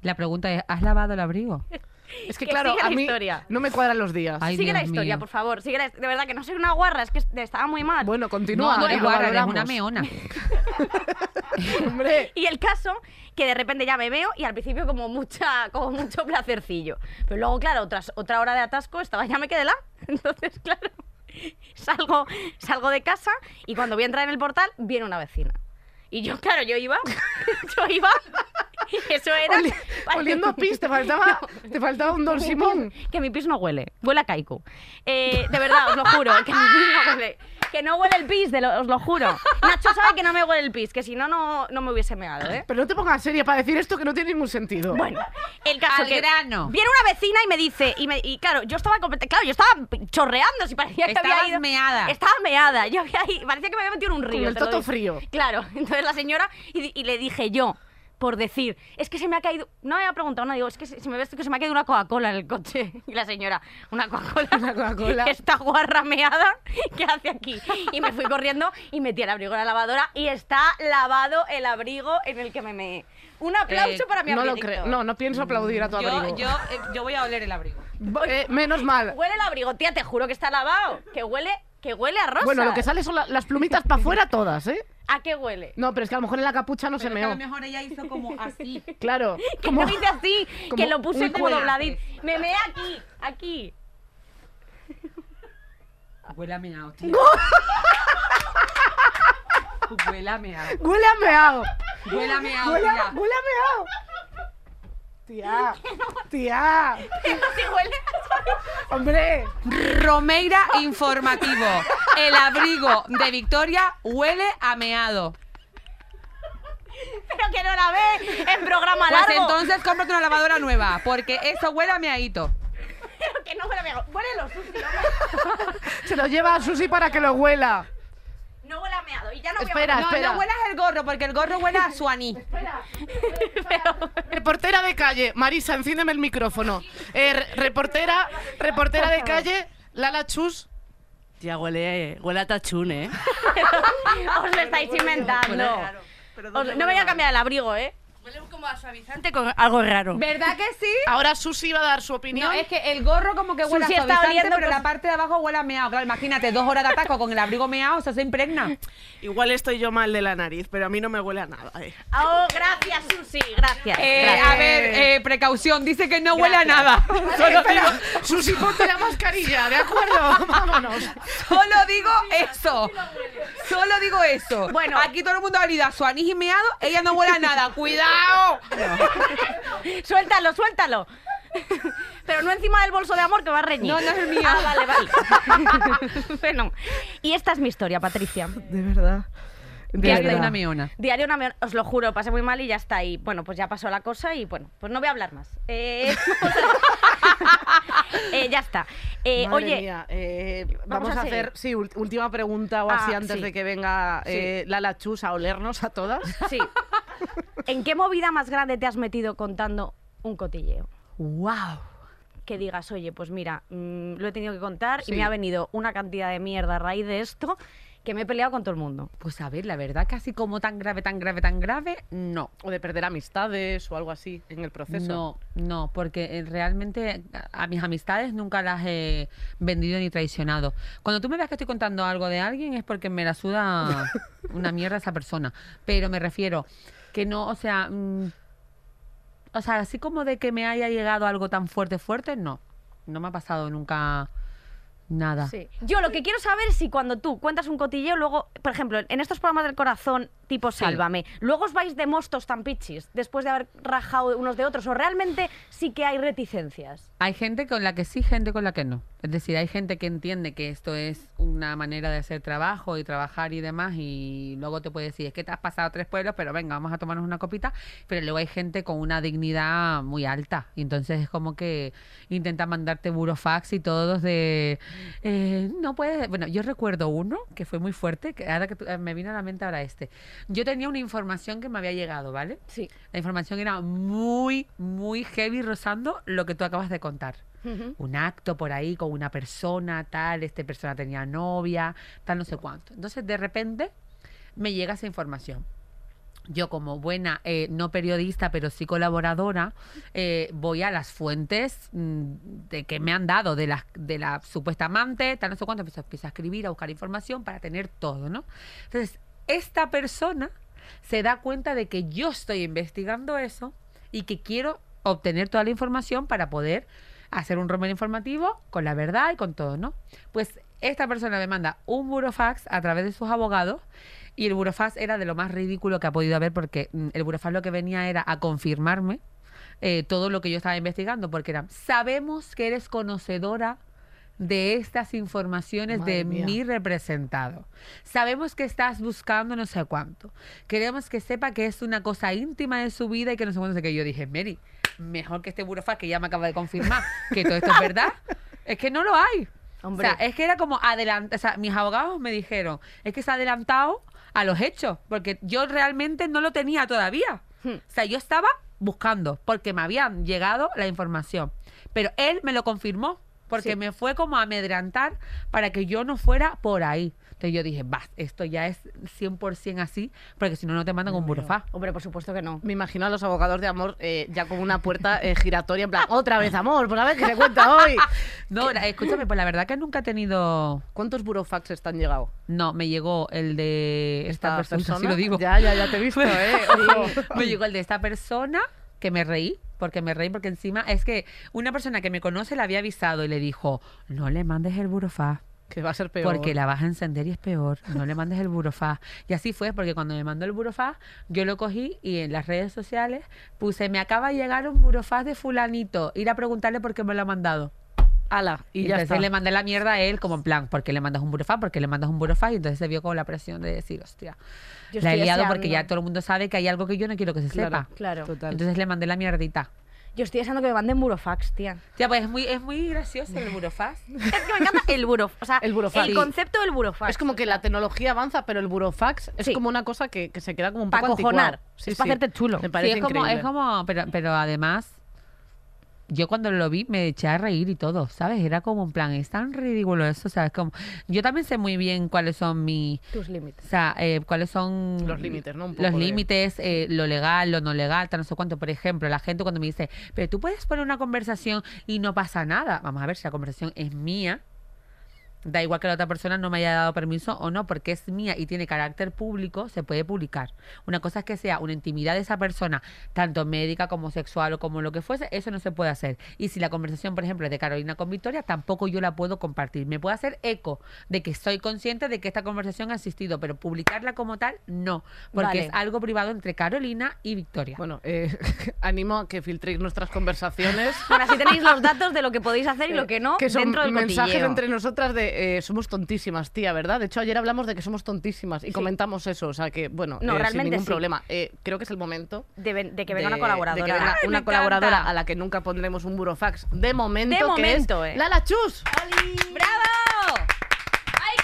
Speaker 4: La pregunta es, ¿has lavado el abrigo?
Speaker 3: Es que
Speaker 2: Que
Speaker 3: claro,
Speaker 2: sigue
Speaker 3: a mí
Speaker 2: historia.
Speaker 3: no me cuadran los días.
Speaker 4: Ay,
Speaker 2: sigue la historia,
Speaker 4: mío.
Speaker 2: por favor. Sigue la- de verdad que no soy una guarra, es que estaba muy mal.
Speaker 3: Bueno, continúa.
Speaker 4: no, no guarra, eres
Speaker 3: valoramos.
Speaker 4: una meona. [LAUGHS] [LAUGHS]
Speaker 3: Hombre,
Speaker 2: Y el caso, que de repente ya me veo y al principio como mucha como mucho placercillo. Pero luego, claro, tras otra hora de atasco, estaba ya me quedé la. [LAUGHS] Entonces, claro, salgo, salgo de casa y cuando voy a entrar en el portal, viene una vecina. Y yo, claro, yo iba, yo iba, [LAUGHS] eso era...
Speaker 3: oli- [LAUGHS] oliendo a pis, te [LAUGHS] faltaba, te faltaba un Don Simón.
Speaker 2: Que mi pis no huele, huele a kaiku. Eh, de verdad, os lo juro, que mi pis no huele. Que no huele el pis, de lo- os lo juro. Nacho sabe que no me huele el pis, que si no, no, no me hubiese meado, ¿eh?
Speaker 3: Pero no te pongas seria para decir esto que no tiene ningún sentido.
Speaker 2: Bueno, el caso
Speaker 4: Al
Speaker 2: que
Speaker 4: grano.
Speaker 2: viene una vecina y me dice y, me- y claro, yo estaba claro, yo estaba chorreando, si parecía que
Speaker 4: Estabas
Speaker 2: había ido
Speaker 4: meada.
Speaker 2: Estaba meada. Yo había ido- parecía que me había metido en un río.
Speaker 3: el
Speaker 2: te lo
Speaker 3: toto frío.
Speaker 2: Claro, entonces la señora y le dije yo por decir, es que se me ha caído, no me había preguntado, no digo, es que se, se me ve que se me ha caído una Coca-Cola en el coche. [LAUGHS] Y la señora, una Coca-Cola.
Speaker 3: Una Coca-Cola. [LAUGHS]
Speaker 2: Esta guarra meada, ¿qué hace aquí? Y me fui corriendo y metí el abrigo en la lavadora y está lavado el abrigo en el que me meé. Un aplauso
Speaker 4: Eh,
Speaker 2: para mi
Speaker 3: no lo creo. No, no pienso aplaudir a tu
Speaker 4: Yo,
Speaker 3: abrigo.
Speaker 4: yo, eh, yo voy a oler el abrigo.
Speaker 3: Eh, menos mal.
Speaker 2: Huele el abrigo, tía, te juro que está lavado. Que huele, que huele a rosa.
Speaker 3: Bueno, lo que sale son la- las plumitas para afuera todas, ¿eh?
Speaker 2: ¿A qué huele?
Speaker 3: No, pero es que a lo mejor en la capucha no se
Speaker 4: Pero que a lo mejor ella hizo como así. [LAUGHS]
Speaker 3: Claro. [LAUGHS]
Speaker 2: Que
Speaker 3: Como,
Speaker 2: no hice así, [LAUGHS]
Speaker 3: como
Speaker 2: que lo puse
Speaker 3: un
Speaker 2: como
Speaker 3: cuello.
Speaker 2: dobladito. Me meé aquí, aquí.
Speaker 4: Huele a meado, tío. Huele a meado.
Speaker 3: Huele a meado.
Speaker 4: Huele a meado,
Speaker 3: Huele a,
Speaker 4: tía.
Speaker 3: huele a meado. Tía. [LAUGHS] Tía.
Speaker 2: Sí huele.
Speaker 3: Hombre.
Speaker 4: Romeira informativo. El abrigo de Victoria huele a meado.
Speaker 2: Pero que no la ve en programa
Speaker 4: Pues
Speaker 2: largo.
Speaker 4: entonces cómprate una lavadora nueva, porque eso huele a meadito.
Speaker 2: Pero que no huele a meado. Huele los sushi, no, [LAUGHS]
Speaker 3: Se lo lleva a Susi para que lo huela.
Speaker 2: No huele a meado. Y ya no
Speaker 3: Espera,
Speaker 2: voy a
Speaker 4: No,
Speaker 3: espera.
Speaker 4: no huelas el gorro, porque el gorro huele a suaní. [LAUGHS]
Speaker 2: Pero, [LAUGHS]
Speaker 3: Reportera de calle. Marisa, enciéndeme el micrófono. Eh, re- reportera, reportera de calle. Lala Chus.
Speaker 6: Ya huele, huele a tachún, ¿eh? [LAUGHS]
Speaker 2: os lo estáis inventando. Os- no me voy a cambiar el abrigo, ¿eh?
Speaker 6: Huele como a suavizante con algo raro.
Speaker 4: ¿Verdad que sí?
Speaker 3: Ahora Susi va a dar su opinión.
Speaker 4: No, es que el gorro como que huele
Speaker 2: Susi
Speaker 4: a
Speaker 2: está
Speaker 4: suavizante,
Speaker 2: oliendo
Speaker 4: pero la parte de abajo huele a meado. Claro, imagínate, dos horas de ataco con el abrigo meado, eso se impregna. [LAUGHS]
Speaker 6: Igual estoy yo mal de la nariz, pero a mí no me huele a nada, ¿eh?
Speaker 2: Oh, gracias, Susi, gracias.
Speaker 4: Eh,
Speaker 2: Gracias.
Speaker 4: a ver, eh, precaución, dice que no huele a nada. [LAUGHS]
Speaker 3: Solo digo, Susi, ponte la mascarilla, ¿de acuerdo? [LAUGHS] Vámonos.
Speaker 4: Solo digo eso. Solo digo eso.
Speaker 2: Bueno.
Speaker 4: aquí todo el mundo ha olido a su anís y meado, ella no huele a nada. [LAUGHS] ¡Cuidado!
Speaker 2: Suéltalo, suéltalo. Pero no encima del bolso de amor que va a reñir.
Speaker 4: No, no es el mío.
Speaker 2: Ah, vale, vale. [LAUGHS] bueno, y esta es mi historia, Patricia.
Speaker 3: De verdad.
Speaker 4: Diario de una meona.
Speaker 2: Diario una me- os lo juro, pasé muy mal y ya está. Y bueno, pues ya pasó la cosa y bueno, pues no voy a hablar más. Eh, [LAUGHS] eh, ya está. Eh,
Speaker 3: Madre
Speaker 2: oye,
Speaker 3: mía, eh,
Speaker 2: vamos
Speaker 3: vamos,
Speaker 2: a
Speaker 3: a hacer, sí, última pregunta o
Speaker 2: Ah,
Speaker 3: así antes
Speaker 2: sí.
Speaker 3: de que venga eh, Lala Chus a olernos a todas.
Speaker 2: sí. ¿En qué movida más grande te has metido contando un cotilleo?
Speaker 4: ¡Wow!
Speaker 2: que digas, oye, pues mira, mm, lo he tenido que contar
Speaker 3: Sí.
Speaker 2: y me ha venido una cantidad de mierda a raíz de esto que me he peleado con todo el mundo.
Speaker 4: Pues a ver, la verdad que así como tan grave, tan grave, tan grave, no.
Speaker 3: O de perder amistades o algo así en el proceso.
Speaker 4: No, no, porque eh, realmente a mis amistades nunca las he vendido ni traicionado. Cuando tú me veas que estoy contando algo de alguien es porque me la suda [LAUGHS] una mierda esa persona. Pero me refiero que no, o sea, mm, o sea, así como de que me haya llegado algo tan fuerte, fuerte, no. No me ha pasado nunca nada.
Speaker 2: Sí. Yo lo que quiero saber es si cuando tú cuentas un cotilleo, luego, por ejemplo, en estos programas del corazón tipo Sálvame, luego os vais de mostos tan pichis después de haber rajado unos de otros, o realmente sí que hay reticencias.
Speaker 4: Hay gente con la que sí, gente con la que no. Es decir, hay gente que entiende que esto es una manera de hacer trabajo y trabajar y demás, y luego te puede decir, es que te has pasado tres pueblos, pero venga, vamos a tomarnos una copita. Pero luego hay gente con una dignidad muy alta, y entonces es como que intenta mandarte burofax y todos de, eh, no puedes. Bueno, yo recuerdo uno que fue muy fuerte, que ahora que eh, me vino a la mente ahora este. Yo tenía una información que me había llegado, ¿vale?
Speaker 2: Sí.
Speaker 4: La información era muy, muy heavy, rozando lo que tú acabas de contar. Un acto por ahí con una persona, tal, esta persona tenía novia, tal, no sé cuánto. Entonces, de repente, me llega esa información. yo como buena, eh, no periodista, pero sí colaboradora, eh, voy a las fuentes mm, de que me han dado de la, de la supuesta amante, tal no sé cuánto, empiezo, empiezo a escribir, a buscar información para tener todo, ¿no? Entonces, esta persona se da cuenta de que yo estoy investigando eso y que quiero obtener toda la información para poder hacer un resumen informativo con la verdad y con todo, ¿no? Pues esta persona me manda un burofax a través de sus abogados y el burofax era de lo más ridículo que ha podido haber porque mm, el burofax lo que venía era a confirmarme eh, todo lo que yo estaba investigando porque era, sabemos que eres conocedora de estas informaciones
Speaker 3: Madre
Speaker 4: de
Speaker 3: mía.
Speaker 4: mi representado. Sabemos que estás buscando no sé cuánto. Queremos que sepa que es una cosa íntima de su vida y que no sé cuánto. sé qué. yo dije, Mary, mejor que este burofax que ya me acaba de confirmar que todo esto es verdad. Es que no lo hay.
Speaker 2: Hombre.
Speaker 4: O sea, es que era como adelante, o sea, mis abogados me dijeron, es que se ha adelantado a los hechos, porque yo realmente no lo tenía todavía.
Speaker 2: Hmm.
Speaker 4: O sea, yo estaba buscando, porque me habían llegado la información. Pero él me lo confirmó, porque
Speaker 2: Sí.
Speaker 4: me fue como a amedrantar para que yo no fuera por ahí. Entonces yo dije, va, esto ya es 100% así, porque si no, no te mandan un burofax.
Speaker 2: Hombre, por supuesto que no.
Speaker 3: Me imagino a los abogados de amor eh, ya con una puerta eh, giratoria, en plan, otra vez amor, pues a ver qué se cuenta hoy. [LAUGHS]
Speaker 4: No, la- escúchame, pues la verdad que nunca he tenido...
Speaker 3: ¿Cuántos burofaxes te han llegado?
Speaker 4: No, me llegó el de esta, persona, [LAUGHS] sí lo digo.
Speaker 3: Ya, ya, ya te he visto, [LAUGHS] ¿eh?
Speaker 4: Me llegó el de esta persona que me reí, porque me reí, porque encima es que una persona que me conoce le había avisado y le dijo, no le mandes el burofax.
Speaker 3: Que va a ser peor.
Speaker 4: Porque la vas a encender y es peor. No le mandes el burofax. Y así fue, porque cuando me mandó el burofax, yo lo cogí y en las redes sociales puse, me acaba de llegar un burofax de fulanito. Ir a preguntarle por qué me lo ha mandado.
Speaker 3: Ala, y
Speaker 4: Y
Speaker 3: ya
Speaker 4: entonces
Speaker 3: está.
Speaker 4: le mandé la mierda a él como en plan, ¿por qué le mandas un burofax? ¿Por qué le mandas un burofax? Y entonces se vio con la presión de decir, hostia,
Speaker 2: Yo
Speaker 4: la he liado porque ya todo el mundo sabe que hay algo que yo no quiero que se
Speaker 3: Claro,
Speaker 4: sepa.
Speaker 2: Claro.
Speaker 3: Total.
Speaker 4: Entonces le mandé la mierdita.
Speaker 2: Yo estoy deseando que me manden burofax, tía.
Speaker 4: Tía, pues es muy, es muy gracioso el burofax. [LAUGHS]
Speaker 2: Es que me encanta el burofax. O sea,
Speaker 3: El burofax.
Speaker 2: El concepto del burofax.
Speaker 3: Es como que la tecnología avanza, pero el burofax es
Speaker 2: Sí.
Speaker 3: como una cosa que, que se queda como un
Speaker 2: Pa'
Speaker 3: poco anticuado. Sí,
Speaker 2: Es pa'
Speaker 3: sí.
Speaker 2: hacerte chulo.
Speaker 3: Me
Speaker 2: Sí,
Speaker 3: parece
Speaker 4: Sí, es como,
Speaker 3: increíble.
Speaker 4: es como, pero, pero además, yo cuando lo vi me eché a reír y todo, ¿sabes? Era como un plan, es tan ridículo eso, ¿sabes? Como, yo también sé muy bien cuáles son mis,
Speaker 2: tus límites.
Speaker 4: o sea, eh, cuáles son
Speaker 3: Los límites, ¿no? Un
Speaker 4: los
Speaker 3: de-
Speaker 4: límites, eh, lo legal, lo no legal, tal no sé cuánto. Por ejemplo, la gente cuando me dice, pero tú puedes poner una conversación y no pasa nada. Vamos a ver si la conversación es mía. Da igual que la otra persona no me haya dado permiso o no, porque es mía y tiene carácter público, se puede publicar. Una cosa es que sea una intimidad de esa persona, tanto médica como sexual o como lo que fuese, eso no se puede hacer. Y si la conversación, por ejemplo, es de Carolina con Victoria, tampoco yo la puedo compartir. Me puedo hacer eco de que soy consciente de que esta conversación ha existido, pero publicarla como tal, no, porque
Speaker 2: Vale.
Speaker 4: es algo privado entre Carolina y Victoria.
Speaker 3: Bueno, eh, [LAUGHS] animo a que filtréis nuestras conversaciones.
Speaker 2: Bueno, así tenéis los datos de lo que podéis hacer y lo que no
Speaker 3: que son
Speaker 2: dentro del
Speaker 3: mensajes
Speaker 2: cotilleo.
Speaker 3: entre nosotras de eh, somos tontísimas, tía, ¿verdad? De hecho, ayer hablamos de que somos tontísimas y
Speaker 2: Sí.
Speaker 3: comentamos eso, o sea que, bueno,
Speaker 2: No,
Speaker 3: eh, sin
Speaker 2: realmente
Speaker 3: ningún
Speaker 2: sí.
Speaker 3: problema. Eh, creo que es el momento
Speaker 2: de, ven- de que venga
Speaker 3: de-
Speaker 2: una colaboradora.
Speaker 3: de que venga
Speaker 4: ¡Ay, me
Speaker 3: una
Speaker 4: encanta!
Speaker 3: colaboradora a la que nunca pondremos un burofax de momento,
Speaker 2: De
Speaker 3: que
Speaker 2: momento,
Speaker 3: es
Speaker 2: eh.
Speaker 3: Lala Chus.
Speaker 2: ¡Bravo!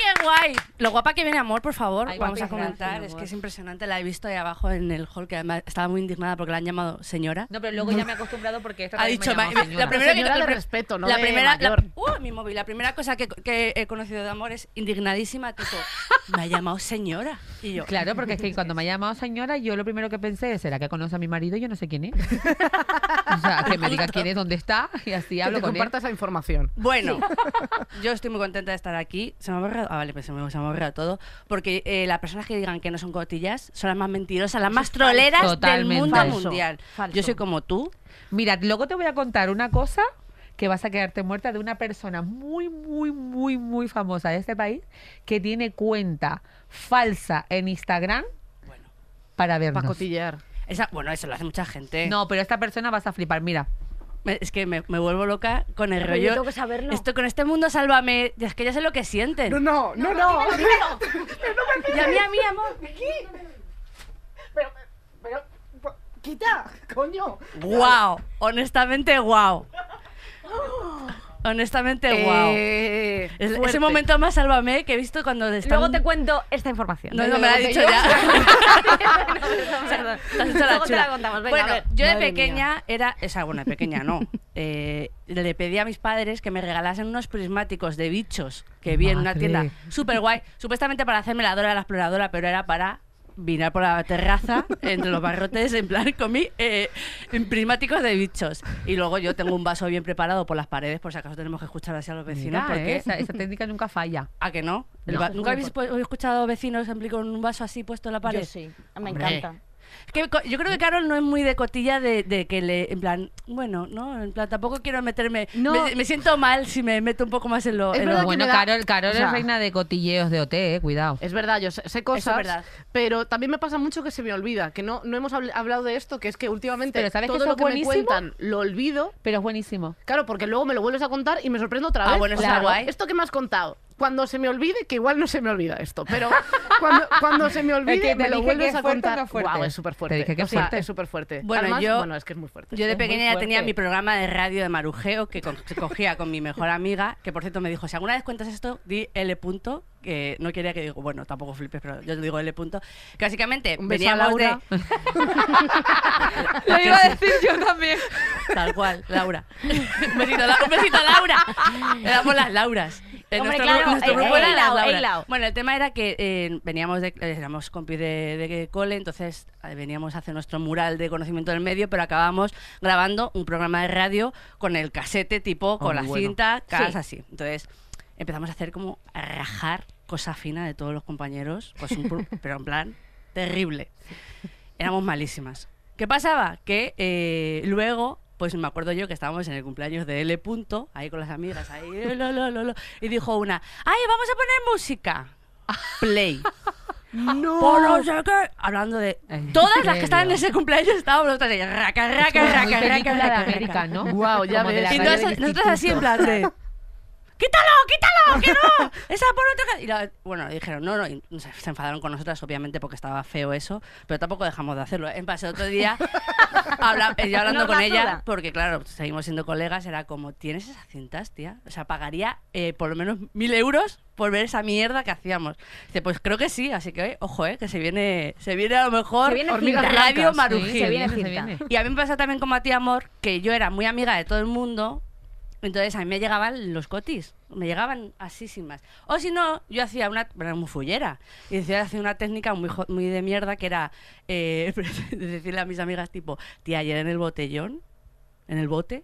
Speaker 7: ¡Ay, qué guay! Lo guapa que viene Amor, por favor,
Speaker 4: Ay,
Speaker 7: vamos a comentar. es que es impresionante, la he visto ahí abajo en el hall, que además estaba muy indignada porque la han llamado señora.
Speaker 4: No, pero luego ya [LAUGHS] me he acostumbrado porque
Speaker 7: ha dicho,
Speaker 4: me
Speaker 7: la primera, que-
Speaker 3: Señora
Speaker 7: pri-
Speaker 3: respeto, no
Speaker 7: la primera, la- uh, mi móvil, la primera cosa que, que he conocido de Amor es indignadísima, tipo, me ha llamado señora. Y yo,
Speaker 4: Claro, porque es que cuando me ha llamado señora, yo lo primero que pensé es, ¿será que conoce a mi marido? Yo no sé quién es. [LAUGHS] o sea, que me diga quién es, dónde está, y así
Speaker 3: Que
Speaker 4: hablo
Speaker 3: te
Speaker 4: con él.
Speaker 3: comparta esa información.
Speaker 7: Bueno, yo estoy muy contenta de estar aquí. Se me ha borrado, ah, vale, pues ha borrado todo. Porque eh, las personas que digan que no son cotillas son las más mentirosas, las más troleras del mundo
Speaker 2: Falso,
Speaker 7: mundial.
Speaker 2: falso.
Speaker 7: Yo soy como tú.
Speaker 4: Mira, luego te voy a contar una cosa que vas a quedarte muerta de una persona muy, muy, muy, muy famosa de este país que tiene cuenta falsa en Instagram para vernos.
Speaker 3: Para cotillear.
Speaker 7: Esa, bueno, eso lo hace mucha gente.
Speaker 4: No, pero esta persona vas a flipar. Mira,
Speaker 7: Me- Es que me, me vuelvo loca con el
Speaker 2: Pero
Speaker 7: rollo.
Speaker 2: yo tengo que saberlo.
Speaker 7: Esto, con este mundo, sálvame. Es que ya sé lo que sienten.
Speaker 3: No, no, no, no.
Speaker 7: Y a mí, a mí, amor.
Speaker 3: Pero, pero, quita, coño.
Speaker 7: ¡Wow! Honestamente, wow. Honestamente, wow.
Speaker 3: Eh,
Speaker 7: Es, es
Speaker 3: fuerte.
Speaker 7: el momento más sálvame que he visto cuando.
Speaker 2: Luego te cuento esta información.
Speaker 7: No, no, me la ha dicho ya. [LAUGHS] [LAUGHS] Hecho la
Speaker 2: Luego te la contamos, venga,
Speaker 7: bueno, yo de pequeña era... Esa, bueno, de pequeña no. [LAUGHS] Eh, le pedí a mis padres que me regalasen unos prismáticos de bichos que vi en una tienda súper guay. Supuestamente para hacerme la Dora la exploradora, pero era para vine por la terraza, entre los barrotes, en plan, con mi eh, prismáticos de bichos. Y luego yo tengo un vaso bien preparado por las paredes, por si acaso tenemos que escuchar así a los vecinos.
Speaker 4: Mira,
Speaker 7: porque,
Speaker 4: ¿eh? esa, esa técnica nunca falla.
Speaker 7: ¿A que no? ¿Nunca habéis pu- escuchado vecinos en plan, con un vaso así puesto en la pared?
Speaker 2: Yo sí, me
Speaker 7: Hombre.
Speaker 2: encanta.
Speaker 7: Que yo creo que Carol no es muy de cotilla de, de que le, en plan, bueno, no, en plan, tampoco quiero meterme,
Speaker 3: No.
Speaker 7: me, me siento mal si me meto un poco más en lo...
Speaker 3: Es
Speaker 7: en lo-
Speaker 3: que
Speaker 4: Bueno,
Speaker 3: da-
Speaker 4: Carol, Carol
Speaker 3: o sea,
Speaker 4: es reina de cotilleos de OT, eh, cuidado.
Speaker 3: Es verdad, yo sé, sé cosas,
Speaker 7: es verdad.
Speaker 3: pero también me pasa mucho que se me olvida, que no, no hemos habl- hablado de esto, que es que últimamente
Speaker 4: Pero ¿sabes que
Speaker 3: todo
Speaker 4: eso
Speaker 3: lo que me cuentan lo olvido.
Speaker 4: Pero es buenísimo.
Speaker 3: Claro, porque luego me lo vuelves a contar y me sorprendo otra
Speaker 7: Ah,
Speaker 3: vez.
Speaker 7: bueno, eso
Speaker 3: O sea,
Speaker 7: está guay.
Speaker 3: Esto que me has contado, cuando se me olvide, que igual no se me olvida esto, pero cuando, cuando se me [LAUGHS] olvide,
Speaker 4: que te
Speaker 3: me lo vuelves a contar.
Speaker 4: no.
Speaker 3: Guau, es súper fuerte.
Speaker 4: Te dije que
Speaker 3: O sea,
Speaker 4: fuerte.
Speaker 3: es súper fuerte.
Speaker 7: Bueno,
Speaker 3: Además,
Speaker 7: yo-
Speaker 3: bueno, es que es muy fuerte.
Speaker 7: Yo de pequeña ya tenía mi programa de radio de marujeo que co- que cogía con mi mejor amiga, que por cierto me dijo, si alguna vez cuentas esto, di L punto, que no quería que digo, bueno, tampoco flipes, pero yo te digo L punto. Que básicamente
Speaker 3: Un beso a
Speaker 7: veníamos
Speaker 3: Laura.
Speaker 7: de... [LAUGHS]
Speaker 4: Lo iba a decir yo también.
Speaker 7: Tal cual, Laura. [LAUGHS] un, besito, La- un besito a Laura. Éramos las Lauras. En
Speaker 2: Hombre,
Speaker 7: nuestro,
Speaker 2: claro,
Speaker 7: nuestro
Speaker 2: eh,
Speaker 7: grupo
Speaker 2: eh,
Speaker 7: Lauras.
Speaker 2: Eilao.
Speaker 7: Bueno, el tema era que eh, veníamos de, eh, éramos compis de, de cole, entonces eh, veníamos a hacer nuestro mural de conocimiento del medio, pero acabamos grabando un programa de radio con el casete tipo, con
Speaker 4: muy
Speaker 7: la
Speaker 4: bueno.
Speaker 7: cinta, caras
Speaker 2: Sí.
Speaker 7: así. Entonces empezamos a hacer como a rajar cosa fina de todos los compañeros, pues un [LAUGHS] pero en plan terrible. Éramos malísimas. ¿Qué pasaba? Que eh, luego, pues me acuerdo yo que estábamos en el cumpleaños de L. Punto, ahí con las amigas, ahí, eh, lo, lo, lo, lo, y dijo una, ¡ay, vamos a poner música! Play. [LAUGHS]
Speaker 3: No.
Speaker 7: Por no sé qué. Hablando de todas las que estaban en ese cumpleaños, estábamos nosotras ahí, raca, raca, raca, raca, raca,
Speaker 4: América,
Speaker 7: raca.
Speaker 4: radio
Speaker 7: nosotras,
Speaker 4: del
Speaker 7: nosotras así en
Speaker 4: instituto.
Speaker 7: plan de. ¡Quítalo, quítalo! [LAUGHS] ¡Que no! ¡Esa por otra! ca-". Y la- bueno, dijeron, no, no, y se, se enfadaron con nosotras, obviamente, porque estaba feo eso, pero tampoco dejamos de hacerlo. En pase otro día, [LAUGHS] habla, eh, yo hablando
Speaker 2: Nos
Speaker 7: con
Speaker 2: la
Speaker 7: ella,
Speaker 2: suda.
Speaker 7: porque claro, seguimos siendo colegas, era como, ¿tienes esas cintas, tía? O sea, pagaría eh, por lo menos mil euros por ver esa mierda que hacíamos. Dice, pues creo que sí, así que, eh, ojo, eh, que se viene, se viene a lo mejor
Speaker 2: Se viene
Speaker 3: Hormigas
Speaker 2: cinta.
Speaker 3: blancas,
Speaker 7: Radio
Speaker 3: sí,
Speaker 7: Marujil.
Speaker 2: se viene
Speaker 4: se
Speaker 2: cinta.
Speaker 4: viene.
Speaker 7: Y a mí me pasa también como a ti, amor, que yo era muy amiga de todo el mundo. Entonces a mí me llegaban los cotis, me llegaban así sin más. O si no, yo hacía una, era muy fullera, y decía hacía una técnica muy, muy de mierda que era eh, [LAUGHS] de decirle a mis amigas tipo, tía, ayer en el botellón, en el bote,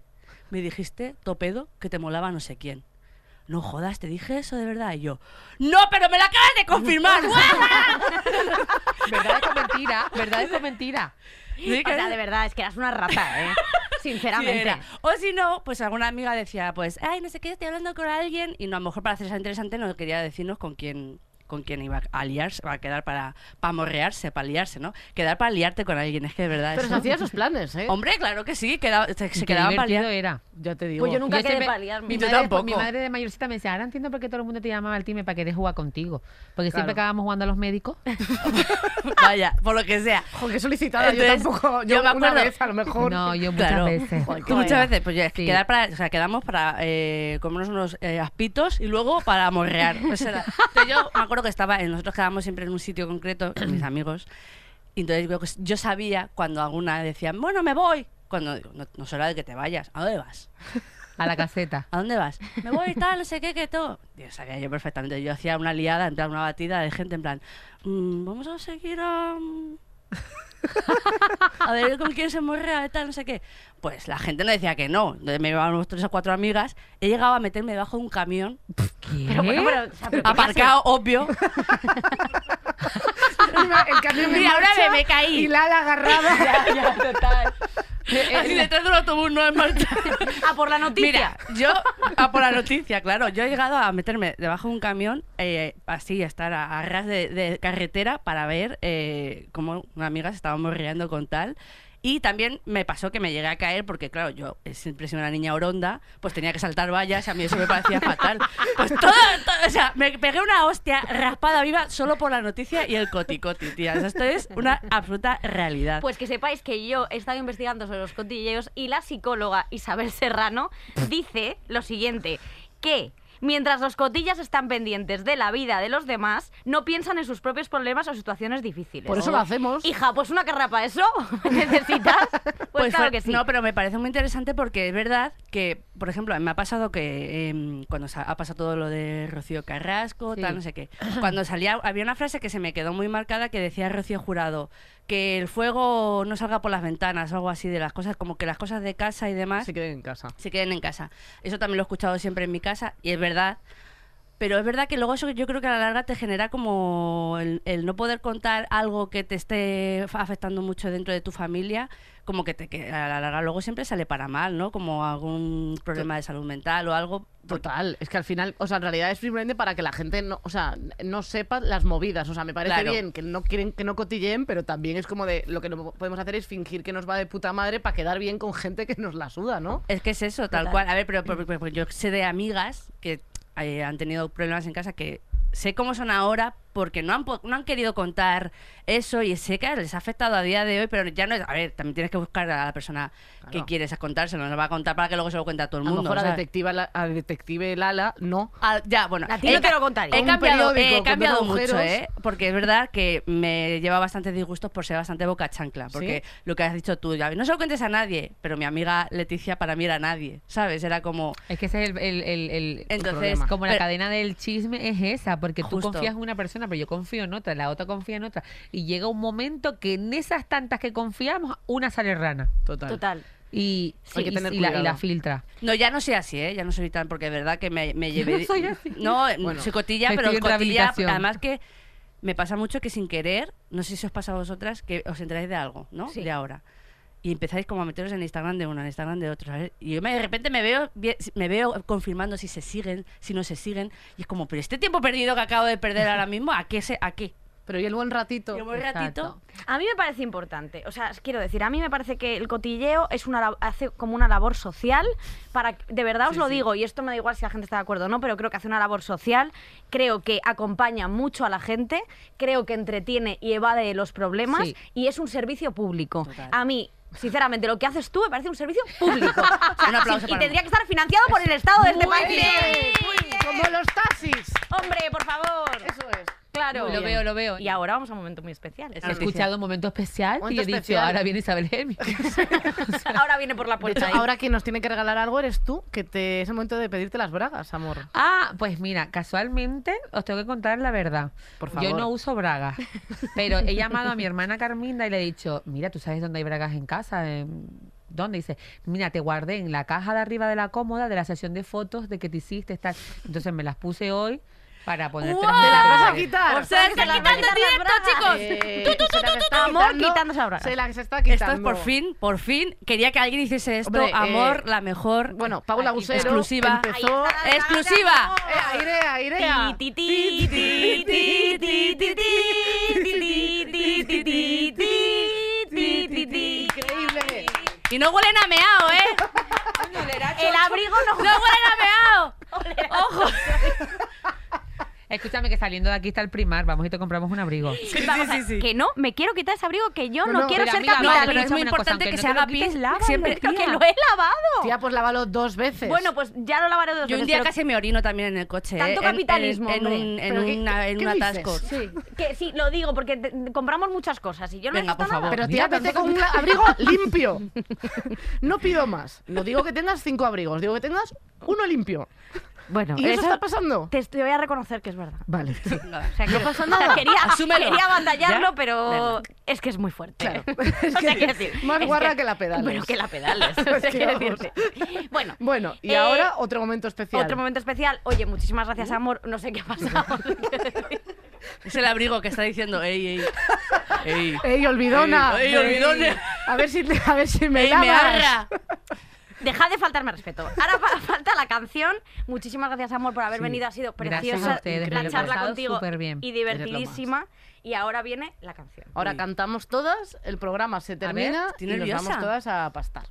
Speaker 7: me dijiste, topedo, que te molaba no sé quién. No jodas, te dije eso de verdad. Y yo, no, pero me lo acabas de confirmar. [LAUGHS]
Speaker 4: ¿Verdad es mentira? ¿Verdad es mentira?
Speaker 7: Sí,
Speaker 2: O sea, de verdad, es que eras una rata, ¿eh? [LAUGHS] Sinceramente.
Speaker 7: era. O si no, pues alguna amiga decía, pues, ay, no sé qué, estoy hablando con alguien. Y no, a lo mejor para hacerse interesante no quería decirnos con quién con quién iba a liarse, va a quedar para, para morrearse, para liarse, ¿no? Quedar para liarte con alguien, es que de verdad
Speaker 3: Pero se
Speaker 7: eso-
Speaker 3: hacía esos planes, ¿eh?
Speaker 7: Hombre, claro que sí, quedaba, se, se quedaban para liar.
Speaker 4: era.
Speaker 3: Ya te digo.
Speaker 2: Pues yo nunca
Speaker 4: Yo
Speaker 2: quedé
Speaker 4: siempre-
Speaker 2: para liarme.
Speaker 4: Mi
Speaker 7: Yo
Speaker 4: madre,
Speaker 7: tampoco.
Speaker 4: mi madre de mayorcita me decía, ahora entiendo por qué todo el mundo te llamaba al time para querer jugar contigo. Porque siempre
Speaker 3: Claro.
Speaker 4: acabábamos jugando a los médicos. [LAUGHS] [LAUGHS]
Speaker 7: Vaya, por lo que sea.
Speaker 3: Qué solicitada.
Speaker 7: Entonces,
Speaker 3: yo tampoco.
Speaker 7: yo
Speaker 3: Yo,
Speaker 7: me
Speaker 3: una
Speaker 7: acuerdo-
Speaker 3: vez, a lo mejor.
Speaker 4: No, yo muchas
Speaker 7: Claro.
Speaker 4: veces.
Speaker 3: Joder, qué
Speaker 7: muchas veces, pues ya, es que
Speaker 4: Sí.
Speaker 7: quedar para, o sea, quedamos para eh, comernos unos eh, aspitos y luego para morrear. [LAUGHS] Entonces yo me acuerdo que estaba, eh, nosotros quedábamos siempre en un sitio concreto, con mis [CLEARS THROAT] amigos, y entonces yo, yo sabía cuando alguna decía, bueno, me voy, cuando digo, no, no es hora de que te vayas, ¿a dónde vas? [LAUGHS]
Speaker 4: A la caseta. [LAUGHS]
Speaker 7: ¿A dónde vas? Me voy tal, no sé qué, que todo. Yo sabía yo perfectamente. Yo hacía una liada, en plan, una batida de gente en plan, "Mm, vamos a seguir a... [LAUGHS] a ver con quién se morrea y tal, no sé qué. Pues la gente no decía que no. Entonces me llevaban unos tres o cuatro amigas. He llegado a meterme debajo de un camión,
Speaker 4: ¿Qué?
Speaker 2: Pero bueno, pero, o sea, pero ¿qué
Speaker 7: aparcado, obvio. [LAUGHS] [LAUGHS]
Speaker 3: El camión
Speaker 7: Mira, ahora me- me caí.
Speaker 3: Y la agarrada.
Speaker 2: ya, total. [LAUGHS]
Speaker 7: Así detrás del autobús, no en marcha.
Speaker 2: Ah, [LAUGHS] por la noticia.
Speaker 7: Mira, yo, a por la noticia, claro, yo he llegado a meterme debajo de un camión, eh, así, a estar a, a ras de, de carretera para ver eh, cómo una amiga se estaba morreando con tal. Y también me pasó que me llegué a caer porque, claro, yo siempre sido una niña oronda, pues tenía que saltar vallas y a mí eso me parecía [LAUGHS] fatal. Pues todo, todo- o sea, me pegué una hostia raspada viva solo por la noticia y el coticoti, tía. O sea, esto es una absoluta realidad.
Speaker 2: Pues que sepáis que yo he estado investigando sobre los cotilleos y la psicóloga Isabel Serrano dice lo siguiente, que mientras los cotillas están pendientes de la vida de los demás, no piensan en sus propios problemas o situaciones difíciles.
Speaker 3: Por eso lo hacemos.
Speaker 2: Hija, pues una carrera para eso [LAUGHS] necesitas. [LAUGHS] Pues, claro
Speaker 7: fue-
Speaker 2: que sí.
Speaker 7: No, pero me parece muy interesante porque es verdad que, por ejemplo, me ha pasado que em, cuando ha pasado todo lo de Rocío Carrasco,
Speaker 3: Sí.
Speaker 7: tal, no sé qué, [CLEARS THROAT] cuando salía, había una frase que se me quedó muy marcada que decía Rocío Jurado, que el fuego no salga por las ventanas o algo así de las cosas, como que las cosas de casa y demás
Speaker 3: Se queden en casa.
Speaker 7: se queden en casa. Eso también lo he escuchado siempre en mi casa y es verdad. Pero es verdad que luego eso yo creo que a la larga te genera como el, el no poder contar algo que te esté afectando mucho dentro de tu familia, como que, te, que a la larga luego siempre sale para mal, ¿no? Como algún problema de salud mental o algo.
Speaker 3: Total, es que al final, o sea, en realidad es simplemente para que la gente no, o sea, no sepa las movidas. O sea, me parece
Speaker 7: Claro.
Speaker 3: bien que no quieren que no cotilleen, pero también es como de lo que no podemos hacer es fingir que nos va de puta madre para quedar bien con gente que nos la suda, ¿no?
Speaker 7: Es que es eso, tal cual. A ver, pero, pero- pero- pero yo sé de amigas que eh, han tenido problemas en casa que sé cómo son ahora porque no han, no han querido contar eso y sé que les ha afectado a día de hoy, pero ya no es... A ver, también tienes que buscar a la persona que
Speaker 3: Claro.
Speaker 7: quieres contárselo, no lo va a contar para que luego se lo cuente a todo el
Speaker 3: A lo
Speaker 7: mundo.
Speaker 3: mejor a detective, La- a detective Lala, no.
Speaker 7: Ah, ya, bueno.
Speaker 2: A ti no
Speaker 7: he
Speaker 2: te lo contaría.
Speaker 7: He cambiado, he cambiado mucho. ¿eh? Porque es verdad que me lleva bastantes disgustos por ser bastante boca chancla. Porque
Speaker 3: ¿Sí?
Speaker 7: lo que has dicho tú, ya, no se lo cuentes a nadie, pero mi amiga Leticia para mí era nadie, ¿sabes? Era como...
Speaker 4: Es que ese es el, el- el- el-
Speaker 7: Entonces,
Speaker 3: problema.
Speaker 4: como la
Speaker 7: pero-
Speaker 4: cadena del chisme es esa, porque tú
Speaker 7: Justo.
Speaker 4: confías en una persona, pero yo confío en otra, la otra confía en otra, y llega un momento que en esas tantas que confiamos, una sale rana
Speaker 3: Total.
Speaker 2: Total.
Speaker 4: y,
Speaker 3: Hay que
Speaker 4: y-
Speaker 3: tener
Speaker 4: y la, y la
Speaker 3: cuidado.
Speaker 4: filtra.
Speaker 7: No, ya no soy así, ¿eh? Ya no soy tan, porque de verdad que me, me [LAUGHS] llevé...
Speaker 4: no soy así.
Speaker 7: No,
Speaker 3: Bueno,
Speaker 7: soy cotilla, pero cotilla... Además que me pasa mucho que sin querer, no sé si os pasa a vosotras, que os enteráis de algo, ¿no?
Speaker 2: Sí.
Speaker 7: De ahora. Y empezáis como a meteros en Instagram de uno, en Instagram de otro, ¿sabes? Y yo me, de repente me veo, me veo confirmando si se siguen, si no se siguen. Y es como, pero este tiempo perdido que acabo de perder ahora mismo, ¿a qué? Se, ¿A qué?
Speaker 3: Pero y el buen ratito.
Speaker 7: Un buen ratito.
Speaker 2: A mí me parece importante, o sea, quiero decir, a mí me parece que el cotilleo es una hace como una labor social para de verdad os lo digo y esto me da igual si la gente está de acuerdo o no, pero creo que hace una labor social, creo que acompaña mucho a la gente, creo que entretiene y evade los problemas
Speaker 4: Sí.
Speaker 2: y es un servicio público.
Speaker 7: Total.
Speaker 2: A mí Sinceramente, lo que haces tú me parece un servicio público. [LAUGHS]
Speaker 7: Un aplauso
Speaker 2: y
Speaker 7: para
Speaker 2: tendría que estar financiado por el Estado de este
Speaker 3: Muy
Speaker 2: país.
Speaker 3: bien, muy bien. Como los taxis.
Speaker 2: Hombre, por favor.
Speaker 3: Eso es.
Speaker 2: Claro.
Speaker 4: Lo veo, lo veo.
Speaker 2: Y ahora vamos a un momento muy especial.
Speaker 7: Es
Speaker 4: He escuchado un momento especial
Speaker 3: Momento
Speaker 4: y he dicho,
Speaker 3: especial.
Speaker 4: ahora viene Isabel Gemio. [LAUGHS]
Speaker 2: ahora viene por la
Speaker 3: De
Speaker 2: puerta.
Speaker 3: hecho,
Speaker 2: ahí.
Speaker 3: ahora quien nos tiene que regalar algo eres tú, que te, es el momento de pedirte las bragas, amor.
Speaker 4: Ah, pues mira, casualmente os tengo que contar la verdad.
Speaker 3: Por
Speaker 4: Yo
Speaker 3: favor.
Speaker 4: no uso bragas, pero he llamado a mi hermana Carminda y le he dicho, mira, ¿tú sabes dónde hay bragas en casa? En- ¿Dónde? Dice, mira, te guardé en la caja de arriba de la cómoda de la sesión de fotos de que te hiciste. Tal. Entonces me las puse hoy para poder
Speaker 7: ¡Wow!
Speaker 3: Te las vas a quitar.
Speaker 7: O sea, se
Speaker 2: están
Speaker 7: quitando directo, chicos. Tú, tú, tú, tú,
Speaker 2: Amor quitándose ahora.
Speaker 3: Se las está quitando.
Speaker 7: Esto es por fin, por fin. Quería que alguien hiciese esto.
Speaker 3: Hombre,
Speaker 7: amor, eh, la mejor.
Speaker 3: Bueno, Paula Gusero.
Speaker 7: Exclusiva.
Speaker 3: Empezó.
Speaker 7: exclusiva.
Speaker 2: aire, aire.
Speaker 3: Increíble.
Speaker 7: Y no huelen a meao, ¿eh?
Speaker 2: El abrigo no,
Speaker 7: no huelen a meao. Ojo.
Speaker 4: Escúchame que saliendo de aquí está el primar, vamos y te compramos un abrigo.
Speaker 2: Vamos a- Que no, me quiero quitar ese abrigo que yo
Speaker 3: No,
Speaker 2: no,
Speaker 3: no,
Speaker 2: quiero ser
Speaker 4: amiga,
Speaker 7: No,
Speaker 2: capitalista.
Speaker 7: pero es muy
Speaker 4: cosa,
Speaker 7: importante que
Speaker 4: no
Speaker 7: se haga
Speaker 2: Lávalo,
Speaker 7: siempre.
Speaker 2: que lo he lavado.
Speaker 3: Tía, pues lávalo dos veces.
Speaker 2: Bueno, pues ya lo lavaré dos
Speaker 7: Yo un
Speaker 2: veces,
Speaker 7: día
Speaker 2: pero-
Speaker 7: casi me orino también en el coche.
Speaker 2: Tanto
Speaker 7: ¿eh?
Speaker 2: Capitalismo,
Speaker 7: en, en,
Speaker 2: hombre.
Speaker 7: un, atasco.
Speaker 2: Sí, que sí, lo digo porque te- compramos muchas cosas y yo no
Speaker 7: Venga, por favor.
Speaker 3: Pero tía, vete con un abrigo [LAUGHS] limpio. No pido más. No digo que tengas cinco abrigos, digo que tengas uno limpio.
Speaker 2: Bueno,
Speaker 3: ¿Y eso está pasando?
Speaker 2: Te, te voy a reconocer que es verdad.
Speaker 3: Vale. [LAUGHS]
Speaker 7: No.
Speaker 2: O sea, que,
Speaker 3: No pasa
Speaker 2: o sea, [LAUGHS]
Speaker 3: nada.
Speaker 2: quería, quería batallarlo,
Speaker 7: ¿Ya?
Speaker 2: pero es que es muy fuerte.
Speaker 3: Claro. [LAUGHS]
Speaker 2: O sea, quiero decir,
Speaker 3: Más
Speaker 2: es
Speaker 3: guarra que la pedales.
Speaker 2: Bueno, que la pedales. o sea,
Speaker 3: Es que
Speaker 2: quiero
Speaker 3: vamos.
Speaker 2: decirte. Bueno,
Speaker 3: Bueno, y
Speaker 2: Eh,
Speaker 3: ahora otro momento especial.
Speaker 2: otro momento especial. Oye, muchísimas gracias, amor. No sé qué ha pasado.
Speaker 7: Es el abrigo que está diciendo, ey, ey. Ey.
Speaker 3: ¡Ey, olvidona!
Speaker 7: Ey, ey, olvidona.
Speaker 3: A ver si, a ver si me
Speaker 7: Ey, me
Speaker 3: lavas.
Speaker 7: arra.
Speaker 2: Dejad de faltarme respeto. Ahora fa- [LAUGHS] falta la canción. Muchísimas gracias, amor, por haber
Speaker 4: Sí.
Speaker 2: venido. Ha sido preciosa
Speaker 4: ustedes,
Speaker 2: la charla contigo
Speaker 4: superbién.
Speaker 2: y divertidísima. Y ahora viene la canción.
Speaker 3: Ahora
Speaker 7: Uy.
Speaker 3: cantamos todas, el programa se termina y nos
Speaker 7: nerviosa.
Speaker 3: vamos todas a pastar.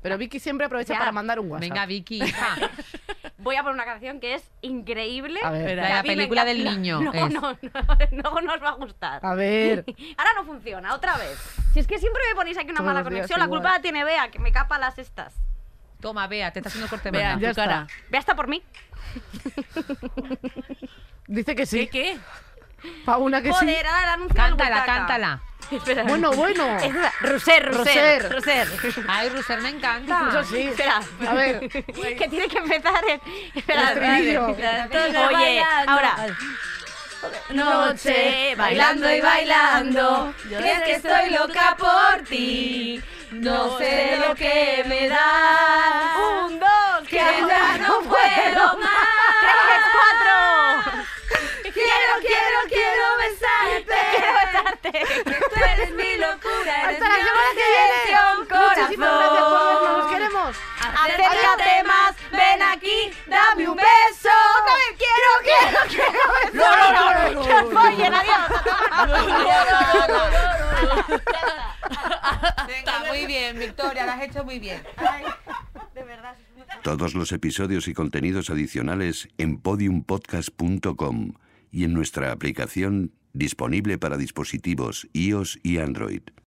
Speaker 3: Pero Vicky siempre aprovecha
Speaker 2: Ya.
Speaker 3: para mandar un WhatsApp.
Speaker 4: Venga, Vicky. [LAUGHS]
Speaker 2: Voy a poner una canción que es increíble.
Speaker 3: A ver.
Speaker 4: La la película del niño.
Speaker 2: No,
Speaker 4: es.
Speaker 2: no, no, no nos va a gustar.
Speaker 3: a ver. [LAUGHS]
Speaker 2: Ahora no funciona, otra vez. Si es que siempre me ponéis aquí una
Speaker 3: Todos
Speaker 2: mala conexión, la
Speaker 3: igual.
Speaker 2: culpa la tiene Bea, que me capa las estas.
Speaker 4: Toma, vea, te está haciendo corte manga.
Speaker 3: Ya
Speaker 7: tu
Speaker 3: está.
Speaker 7: cara.
Speaker 2: Bea está por mí.
Speaker 3: Dice que sí.
Speaker 7: ¿Qué, qué?
Speaker 3: Pa' una que sí.
Speaker 2: Joder, ahora el anuncio de la
Speaker 4: Cántala, cántala. [LAUGHS]
Speaker 2: Espera.
Speaker 3: Bueno, bueno.
Speaker 2: Es verdad. Roser, Roser. Roser. [LAUGHS]
Speaker 4: Ay, Ruser me encanta.
Speaker 3: Eso sí.
Speaker 2: Espera.
Speaker 3: A ver. [LAUGHS]
Speaker 2: que tiene que empezar en... Espera,
Speaker 3: estribillo.
Speaker 2: espera. Oye, ahora. Noche, bailando y bailando. Crees que estoy loca por ti. No sé lo que me da. Un, dos, que ya no puedo más. Tres, cuatro. Quiero, quiero, besarte. [LAUGHS] Quiero besarte. Tú eres mi locura. Eres
Speaker 3: Hasta la
Speaker 2: mi
Speaker 3: semana que viene. Muchísimas gracias,
Speaker 2: corazón.
Speaker 3: Juan. Nos queremos.
Speaker 2: Acércate más, ven aquí, dame un beso. Quiero, quiero, quiero
Speaker 3: No, no, no, no, no,
Speaker 2: Que os follen, adiós.
Speaker 4: Venga, muy bien, Victoria, lo has hecho muy bien.
Speaker 5: Todos los episodios y contenidos adicionales en podiumpodcast.com y en nuestra aplicación disponible para dispositivos iOS y Android.